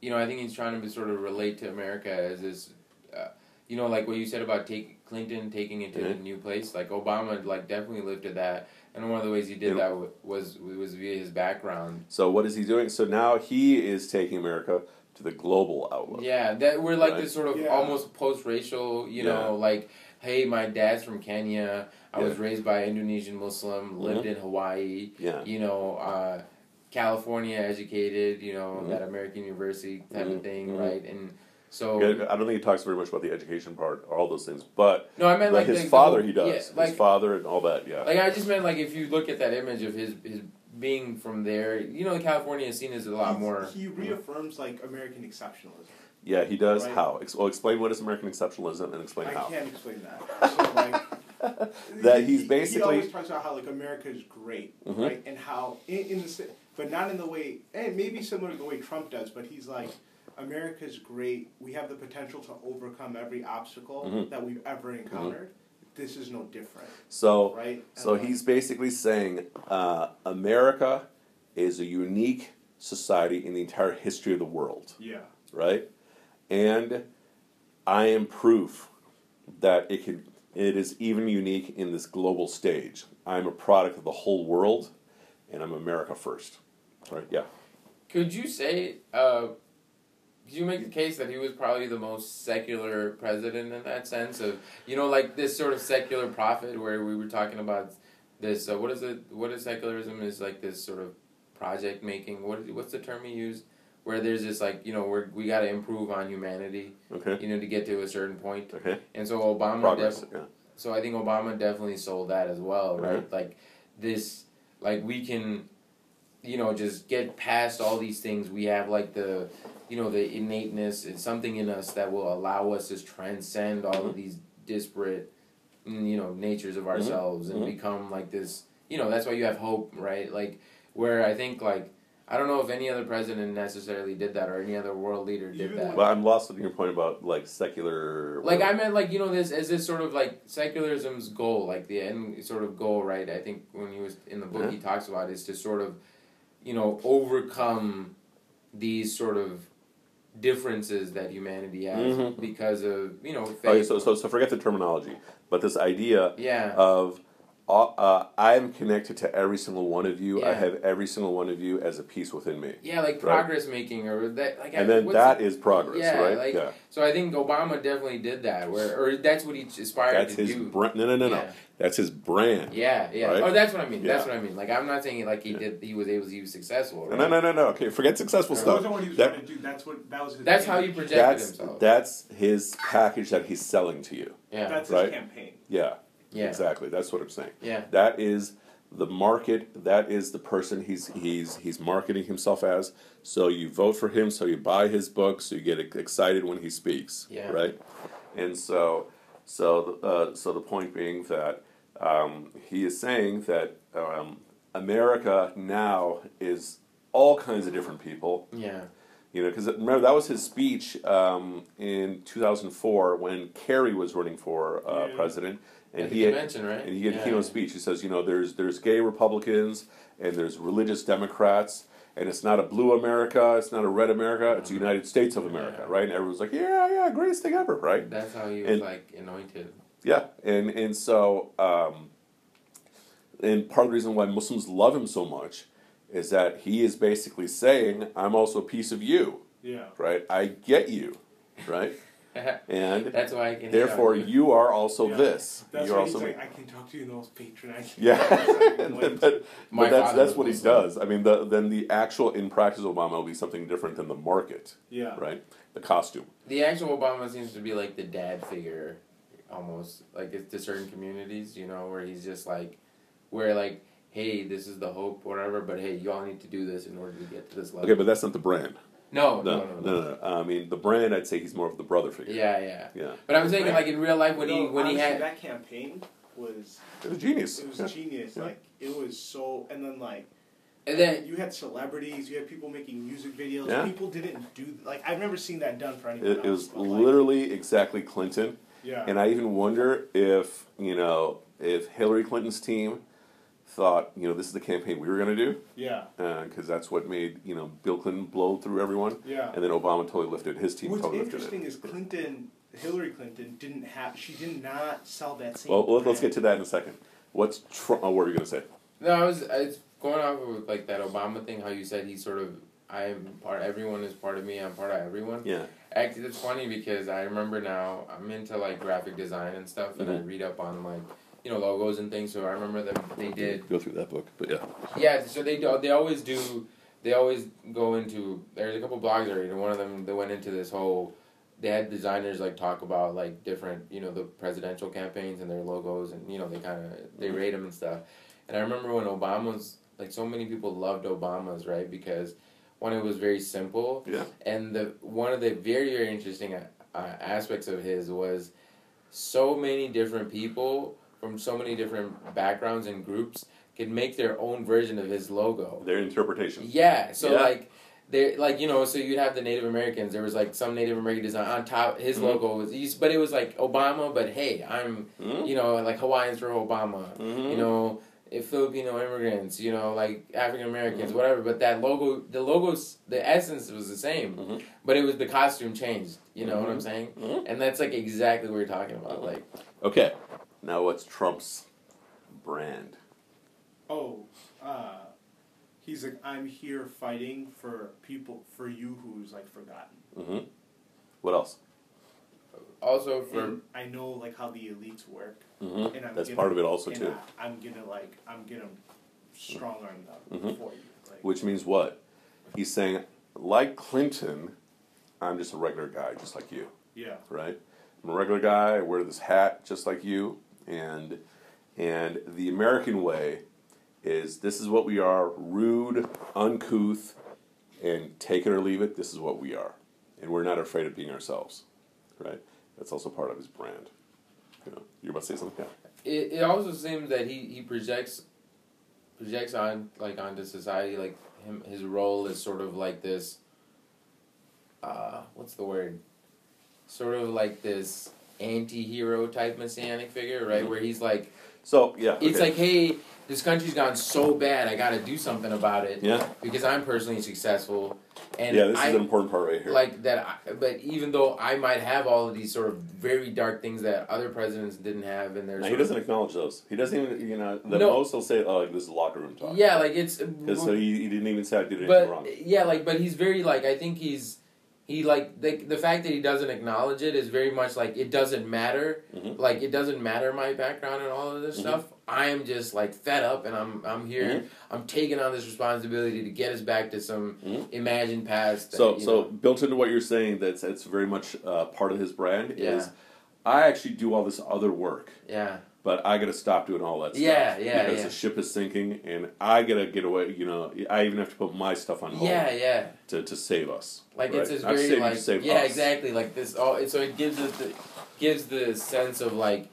B: you know, I think he's trying to be, sort of relate to America as this. Uh, you know, like what you said about take Clinton taking it to a
A: Mhm.
B: new place. Like Obama, like definitely lifted that, and one of the ways he did
A: Yeah.
B: that was was via his background.
A: So what is he doing? So now he is taking America to the global outlook.
B: Yeah, that we're like
A: Right.
B: this sort of
C: Yeah.
B: almost post-racial. You
A: Yeah.
B: know, like hey, my dad's from Kenya. I was raised by Indonesian Muslim, lived
A: Mhm.
B: in Hawaii.
A: Yeah.
B: you know, uh, California educated, you know,
A: Mhm.
B: that American university type
A: Mhm.
B: of thing,
A: Mhm.
B: right? And so,
A: Yeah, I don't think he talks very much about the education part or all those things, but
B: no, I meant
A: like
B: like
A: his
B: the-
A: father,
B: the-
A: he does.
B: Yeah,
A: his father and all that. Yeah.
B: like I just meant like if you look at that image of his his being from there, you know, California is seen as a lot
C: he's-
B: more.
C: He reaffirms like American exceptionalism.
A: Yeah, he does.
C: Right.
A: How? Ex- well, explain what is American exceptionalism and explain
C: I
A: how.
C: can't explain that. <laughs> So like. <laughs>
A: That he's basically-
C: He always talks about how like America is great,
A: Mhm.
C: right? And how in, in the but not in the way and maybe similar to the way Trump does, but he's like America's great. We have the potential to overcome every obstacle
A: Mhm.
C: that we've ever encountered. This is no different,
A: So,
C: right?
A: so
C: And, like,
A: he's basically saying uh, America is a unique society in the entire history of the world,
C: yeah.
A: right? And I am proof that it can. It is even unique in this global stage. I'm a product of the whole world, and I'm America first, right? Yeah.
B: Could you say? Uh, could you make the case that he was probably the most secular president in that sense of you know like this sort of secular prophet where we were talking about this uh, what is it what is secularism is like this sort of project making what what's the term he used where there's this like you know we're, we got to improve on humanity
A: Okay.
B: you know to get to a certain point
A: Okay.
B: and so Obama
A: Progress.
B: def-
A: Yeah.
B: so I think Obama definitely sold that as well, right?
A: Mhm.
B: Like this, like we can, you know, just get past all these things. We have like the, you know, the innateness and something in us that will allow us to transcend all
A: Mhm.
B: of these disparate, mm, you know, natures of ourselves and
A: Mhm.
B: become like this. You know, that's why you have hope, right? Like where I think like. I don't know if any other president necessarily did that or any other world leader did that.
A: But I'm lost in your point about like secular.
B: Like I meant, like you know, this as this sort of like secularism's goal, like the end sort of goal, right? I think when he was in the book,
A: Yeah.
B: he talks about is to sort of, you know, overcome these sort of differences that humanity has
A: Mhm.
B: because of you know faith.
A: Okay, so, so so forget the terminology, but this idea
B: yeah,
A: of uh, uh, I am connected to every single one of you. I have every single one of you as a piece within me,
B: yeah, like
A: right.
B: progress making or that. Like I-
A: and then
B: what's
A: that
B: the-
A: is progress,
B: yeah,
A: right?
B: like-
A: yeah,
B: So I think Obama definitely did that, where or that's what he aspired
A: that's
B: to
A: his
B: do.
A: brand. No, no, no, no.
B: Yeah.
A: That's his brand.
B: Yeah, yeah.
A: Right?
B: Oh, that's what I mean. That's what I mean. Like I'm not saying like he
A: Yeah.
B: did. He was able. He was successful.
A: No,
B: Right?
A: no, no, no, no. Okay, forget successful
C: That
A: stuff.
C: wasn't what he was
A: That-
C: trying to do. That's what that was his.
B: That's
C: thing.
B: how he projected
A: That's
B: himself.
A: that's his package that he's selling to you.
B: yeah.
C: That's
A: Right.
C: his campaign.
A: Yeah,
B: Yeah.
A: exactly. That's what I'm saying.
B: Yeah.
A: That is the market that is the person he's he's he's marketing himself as. So you vote for him, so you buy his books, so you get excited when he speaks,
B: Yeah.
A: right? And so so uh, so the point being that um, he is saying that um, America now is all kinds of different people.
B: Yeah.
A: You know, because remember that was his speech um, in 2004 when Kerry was running for uh,
C: Yeah.
A: president, and
B: At the
A: he had,
B: right?
A: and he had a
B: Yeah.
A: keynote speech. He says, you know, there's there's gay Republicans and there's religious Democrats, and it's not a blue America, it's not a red America, it's the United States of America,
B: Yeah.
A: right? And everyone's like, yeah, yeah, greatest thing ever, right?
B: That's how he was
A: And-
B: like anointed.
A: Yeah, and and so um, and part of the reason why Muslims love him so much is that he is basically saying, I'm also a piece of you,
C: Yeah.
A: right? I get you, right? <laughs> And
B: That's why I can. hit
A: therefore,
B: you.
A: you are also
C: Yeah.
A: this.
C: That's
A: You're
C: why he's
A: also me.
C: like, I can talk to you in the most patronizing.
A: Yeah, <laughs> but, but
B: My
A: that's that's what he
B: Muslim.
A: does. I mean, the, then the actual in practice Obama will be something different than the market,
C: yeah.
A: right? The costume.
B: The actual Obama seems to be like the dad figure, almost like it's to certain communities, you know, where he's just like, where like, hey, this is the hope, whatever, but hey, y'all need to do this in order to get to this level.
A: Okay, but that's not the brand.
B: No,
A: No,
B: no, no,
A: no, no. no. I mean, the brand. I'd say he's more of the brother figure.
B: Yeah, yeah.
A: yeah.
B: But I'm saying like in real life when he
C: No,
B: when he had
C: that campaign was
A: It was genius.
C: it was
A: Yeah.
C: genius.
A: Yeah.
C: Like it was so, and then like
B: and then
C: you had celebrities, you had people making music videos.
A: Yeah.
C: People didn't do like I've never seen that done for anyone
A: It, it was
C: but, like,
A: literally exactly Clinton,
C: yeah.
A: and I even wonder if you know if Hillary Clinton's team thought you know this is the campaign we were going to do
C: yeah.
A: because that's what made you know Bill Clinton blow through everyone,
C: Yeah.
A: and then Obama totally lifted his team.
C: What's
A: totally lifted
C: interesting
A: it.
C: is Clinton, Hillary Clinton didn't have. She did not sell that same.
A: Well, let- let's get to that in a second. What's Trump? Oh, what were you going to say?
B: no, I was it's going off of like that Obama thing. How you said he's sort of I'm part. Everyone is part of me. I'm part of everyone.
A: Yeah.
B: Actually, it's funny because I remember now I'm into like graphic design and stuff, and I
A: Mhm.
B: read up on like you know logos and things. So I remember them they did
A: Go through that book, but yeah.
B: yeah. So they do, they always do they always go into there's a couple blogs and one of them they went into this whole. They had designers like talk about like different you know the presidential campaigns and their logos and you know they kind of they rate them and stuff. And I remember when Obama's like so many people loved Obama's right because one it was very simple
A: Yeah.
B: and the one of the very very interesting uh, aspects of his was so many different people from so many different backgrounds and groups could make their own version of his logo.
A: Their interpretation.
B: Yeah, so
A: Yeah.
B: like there like you know so you'd have the Native Americans. There was like some Native American design on top. His
A: Mhm.
B: logo was, he's- but it was like Obama. But hey, I'm
A: Mhm.
B: you know like Hawaiians for Obama.
A: Mhm.
B: You know. Filipino immigrants, you know, like African Americans,
A: Mhm.
B: whatever. But that logo, the logos, the essence was the same
A: Mhm.
B: but it was the costume changed. You know what I'm
A: Mhm.
B: saying? And that's like exactly what we're talking about. Like,
A: Okay. Now, what's Trump's brand?
C: Oh, uh, he's like, I'm here fighting for people, for you who's like forgotten.
A: Mm-hmm. What else?
B: also for
C: And I know like how the elites work,
A: Mm-hmm.
C: and I'm
A: That's
C: gonna,
A: part of it also
C: and
A: too.
C: I, I'm gonna like, I'm gonna strong arm them
A: Mhm.
C: for you. Like,
A: Which means what? He's saying, like Clinton, I'm just a regular guy, just like you,
C: yeah,
A: right? I'm a regular guy. I wear this hat, just like you, and and the American way is this is what we are: rude, uncouth, and take it or leave it. This is what we are, and we're not afraid of being ourselves, right? That's also part of his brand. You know, you're about to say something. Yeah.
B: it, it also seems that he, he projects projects on like onto society like him his role is sort of like this uh what's the word sort of like this anti-hero type messianic figure right
A: Mhm.
B: where he's like
A: So yeah,
B: it's
A: okay.
B: like hey this country's gone so bad i gotta do something about it
A: yeah,
B: because i'm personally successful and
A: yeah. This
B: I,
A: is an important part right here.
B: like that I, but even though i might have all of these sort of very dark things that other presidents didn't have and there's
A: No, he doesn't acknowledge those. He doesn't even, you know, the
B: No.
A: most he'll say, "Oh, like, this is locker room talk."
B: yeah like it's
A: so he, he didn't even say I did anything
B: but
A: wrong.
B: yeah like but he's very like i think he's he like the, the fact that he doesn't acknowledge it is very much like it doesn't matter
A: Mhm.
B: like it doesn't matter my background and all of this
A: Mhm.
B: stuff i am just like fed up and i'm i'm here
A: Mhm.
B: i'm taking on this responsibility to get us back to some
A: Mhm.
B: imagined past that,
A: So, so
B: know.
A: built into what you're saying, that's it's very much uh, part of his brand.
B: Yeah.
A: Is I actually do all this other work,
B: yeah
A: but I got to stop doing all that stuff.
B: Yeah, yeah,
A: Because
B: yeah.
A: the ship is sinking, and I got to get away. You know, I even have to put my stuff on hold
B: Yeah, yeah.
A: to, to save us.
B: Like
A: right?
B: it's
A: Not
B: very
A: save you,
B: like
A: save
B: yeah,
A: us.
B: exactly. Like this all. So it gives us the gives the sense of like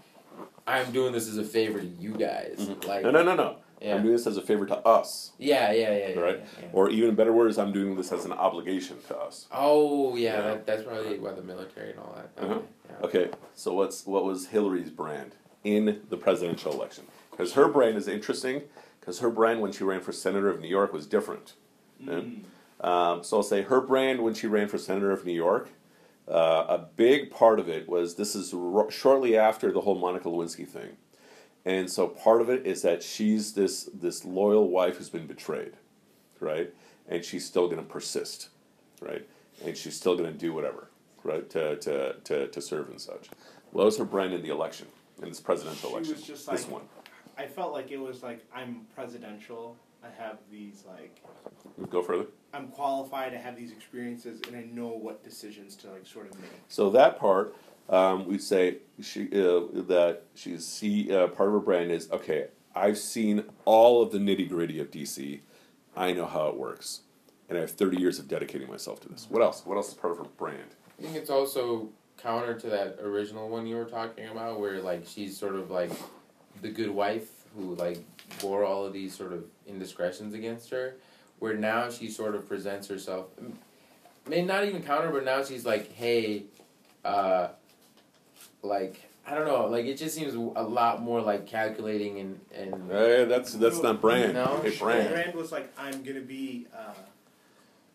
B: I'm doing this as a favor to you guys.
A: Mhm.
B: Like
A: No, no, no, no.
B: yeah,
A: I'm doing this as a favor to us,
B: yeah, yeah, yeah, yeah,
A: Right.
B: yeah, yeah.
A: or even better words, I'm doing this as an obligation to us.
B: Oh yeah,
A: Yeah.
B: That, that's probably why the military and all that.
A: Uh-huh.
B: Yeah.
A: Okay, so what's what was Hillary's brand in the presidential election? Because her brand is interesting. Because her brand when she ran for senator of New York was different.
C: Mm.
A: Um, so I'll say her brand when she ran for senator of New York. Uh, a big part of it was this is ro- shortly after the whole Monica Lewinsky thing, and so part of it is that she's this this loyal wife who's been betrayed, right? And she's still going to persist, right? And she's still going to do whatever, right? To, to, to, to serve and such. What was her brand in the election, in this presidential
C: She
A: election?
C: was just
A: this
C: like-
A: one.
C: I felt like it was like I'm presidential. I have these like
A: Go further.
C: I'm qualified. I have these experiences, and I know what decisions to like sort of make.
A: So that part, um, we'd say she uh, that she's see uh, part of her brand is okay. I've seen all of the nitty gritty of DC. I know how it works, and I have thirty years of dedicating myself to this. What else? What else is part of her brand?
B: I think it's also counter to that original one you were talking about, where like she's sort of like the good wife who like bore all of these sort of indiscretions against her. Where now she sort of presents herself, may not even counter, but now she's like, hey, uh, like I don't know, like it just seems a lot more like calculating and and
A: Eh, that's that's not brand.
B: No.
A: A
C: The
A: brand.
C: brand was like I'm gonna be. Uh,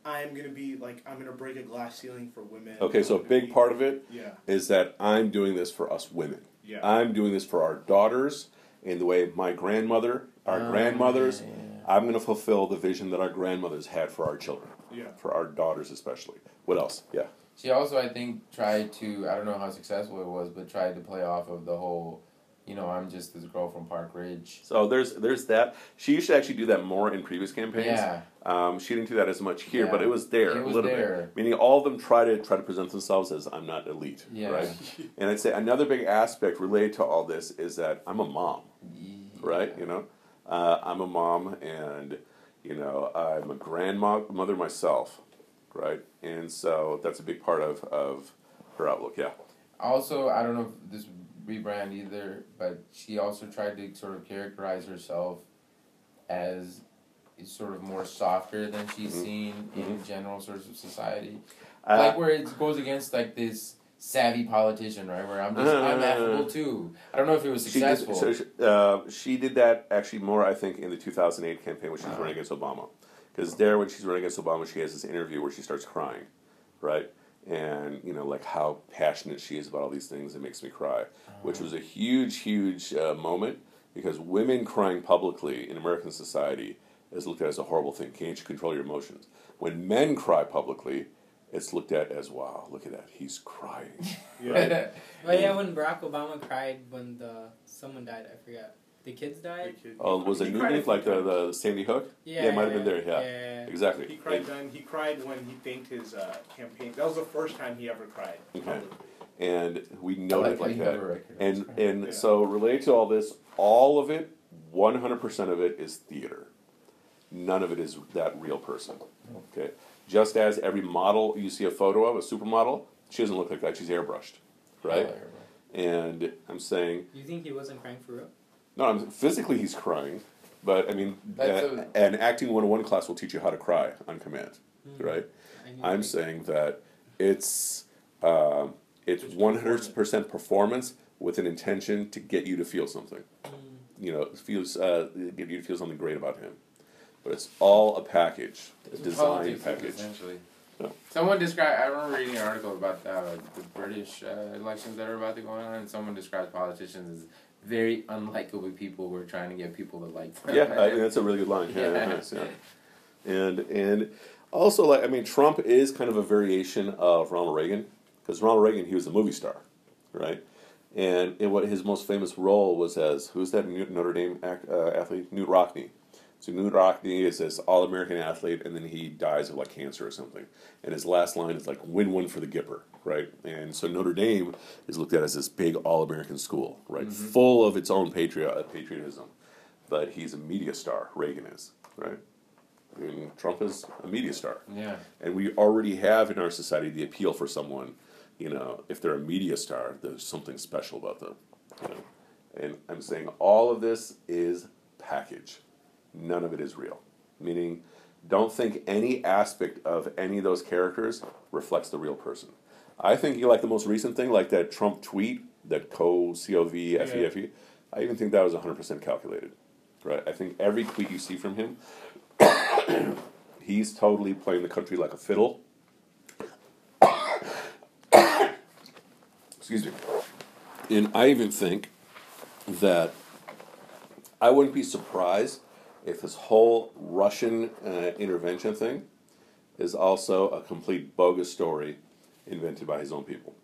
C: I'm gonna be like I'm gonna break a glass ceiling for women.
A: Okay, so a
C: I'm gonna
A: big
C: be-
A: part of it
C: Yeah,
A: is that I'm doing this for us women.
C: yeah.
A: I'm doing this for our daughters in the way my grandmother, our
B: Oh,
A: grandmothers.
B: yeah, yeah.
A: I'm going to fulfill the vision that our grandmothers had for our children,
C: yeah.
A: for our daughters especially. What else? Yeah.
B: She also, I think, tried to, I don't know how successful it was, but tried to play off of the whole, you know, I'm just this girl from Park Ridge.
A: So there's there's that. She used to actually do that more in previous campaigns.
B: Yeah.
A: Um, she didn't do that as much here,
B: Yeah.
A: but it was there
B: It
A: a
B: was
A: little
B: there.
A: bit. Meaning all of them try to try to present themselves as I'm not elite,
B: Yeah.
A: right? <laughs> And I'd say another big aspect related to all this is that I'm a mom, right? You know, uh, I'm a mom, and you know I'm a grandmother myself, right? And so that's a big part of of her outlook. Yeah.
B: Also, I don't know if this rebrand either, but she also tried to sort of characterize herself as sort of more softer than she's
A: Mhm.
B: seen in general sorts of society.
A: Uh,
B: like where it goes against like this savvy politician, right? Where I'm just I'm affable too. I don't know if it was
A: She did,
B: successful.
A: so she, uh, she did that actually more, I think, in the 2008 campaign when she was
B: Uh-huh.
A: running against Obama. Because there, when she's running against Obama, she has this interview where she starts crying, right? And, you know, like how passionate she is about all these things, it makes me cry. Which was a huge, huge uh, moment because women crying publicly in American society is looked at as a horrible thing. Can't you control your emotions? When men cry publicly, it's looked at as, wow, look at that, he's crying. <laughs>
C: yeah.
D: But yeah, when Barack Obama cried when the someone died, I forgot. The kids died.
A: Oh, was it
C: He cried
A: Newtown,
C: a few
A: like the, the Sandy Hook?
D: Yeah,
A: it might have been there, yeah.
D: yeah.
A: Exactly.
C: He cried then. He cried when he thanked his uh, campaign. That was the first time he ever cried.
A: Okay. and we
B: I
A: noted
B: how
A: like that. And
B: her.
A: and
C: Yeah.
A: so related to all this, all of it, one hundred percent of it is theater. None of it is that real person. Okay. Just as every model you see a photo of, a supermodel, she doesn't look like that. She's airbrushed, right? And I'm saying,
D: You think he wasn't crying for real?
A: No, I'm, physically he's crying, but I mean,
B: That's
A: a- an acting 101 class will teach you how to cry on command,
D: Hmm.
A: right? I'm saying that it's um, it's
C: It's
A: one hundred percent performance with an intention to get you to feel something.
D: Mm.
A: You know, feels uh, get you to feel something great about him. But it's all a package, a design package.
B: Essentially.
A: Yeah.
B: Someone described. I remember reading an article about uh, the British uh, elections that are about to go on, and someone described politicians as very unlikable people who are trying to get people to like them.
A: Yeah, I mean, that's a really good line. Yeah,
B: Yeah.
A: nice, yeah. And and also like I mean, Trump is kind of a variation of Ronald Reagan because Ronald Reagan he was a movie star, right? And in what his most famous role was as who's that Notre Dame act, uh, athlete Knute Rockne, So Knute Rockne is this all American athlete, and then he dies of like cancer or something. And his last line is like, win one for the Gipper, right? And so Notre Dame is looked at as this big all American school, right? Mm-hmm. Full of its own patriot, uh, patriotism. But he's a media star, Reagan is, right? And Trump is a media star.
B: Yeah.
A: And we already have in our society the appeal for someone, you know, if they're a media star, there's something special about them. You know? And I'm saying all of this is package. None of it is real. Meaning, don't think any aspect of any of those characters reflects the real person. I think you like the most recent thing, like that Trump tweet, that co C O V F E F E. I even think that was 100% calculated. Right? I think every tweet you see from him, <coughs> he's totally playing the country like a fiddle. <coughs> Excuse me. And I even think that I wouldn't be surprised if this whole Russian uh, intervention thing is also a complete bogus story invented by his own people,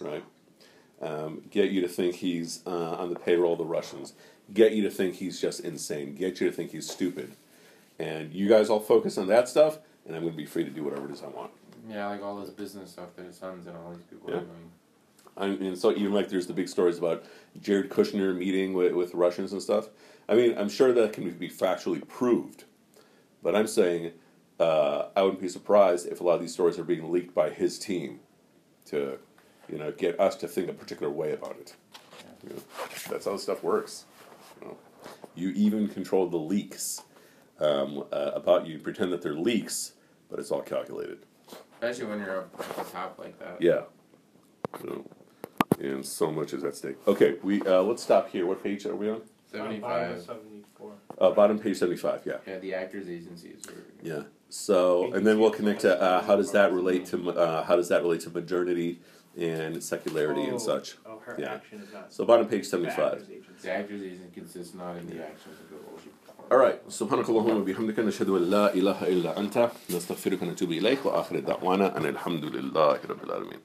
A: right? Um, get you to think he's uh, on the payroll of the Russians. Get you to think he's just insane. Get you to think he's stupid. And you guys all focus on that stuff, and I'm going to be free to do whatever it is I want.
B: Yeah, like all this business stuff that his sons and all these people
A: Yeah.
B: are doing.
A: I and so even like there's the big stories about Jared Kushner meeting with, with Russians and stuff. I mean, I'm sure that can be factually proved, but I'm saying uh, I wouldn't be surprised if a lot of these stories are being leaked by his team to, you know, get us to think a particular way about it. You know, that's how stuff works. You, know. you even control the leaks um, uh, about you. Pretend that they're leaks, but it's all calculated.
B: Especially when you're up at the top like that.
A: Yeah. So, and so much is at stake. Okay, we uh, let's stop here. What page are we on?
B: Seventy
C: Bottom of
B: five.
C: 74.
A: Uh, bottom page seventy-five. Yeah.
B: Yeah, the actors agencies are
A: Yeah. So, and then we'll connect to uh, how does that relate to uh, how does that relate to modernity and secularity
C: Oh,
A: and such.
C: Oh, her
A: Yeah.
C: action is not.
A: So, bottom page
C: the
A: seventy-five.
C: actor's agency.
B: the actors agency consists not in the actions of the worship.
A: All right. سبحانك اللهم وبحمدك نشهد أن لا إله إلا أنت نستغفرك ونتوب إليك وآخر دعوانا أن الحمد لله رب العالمين.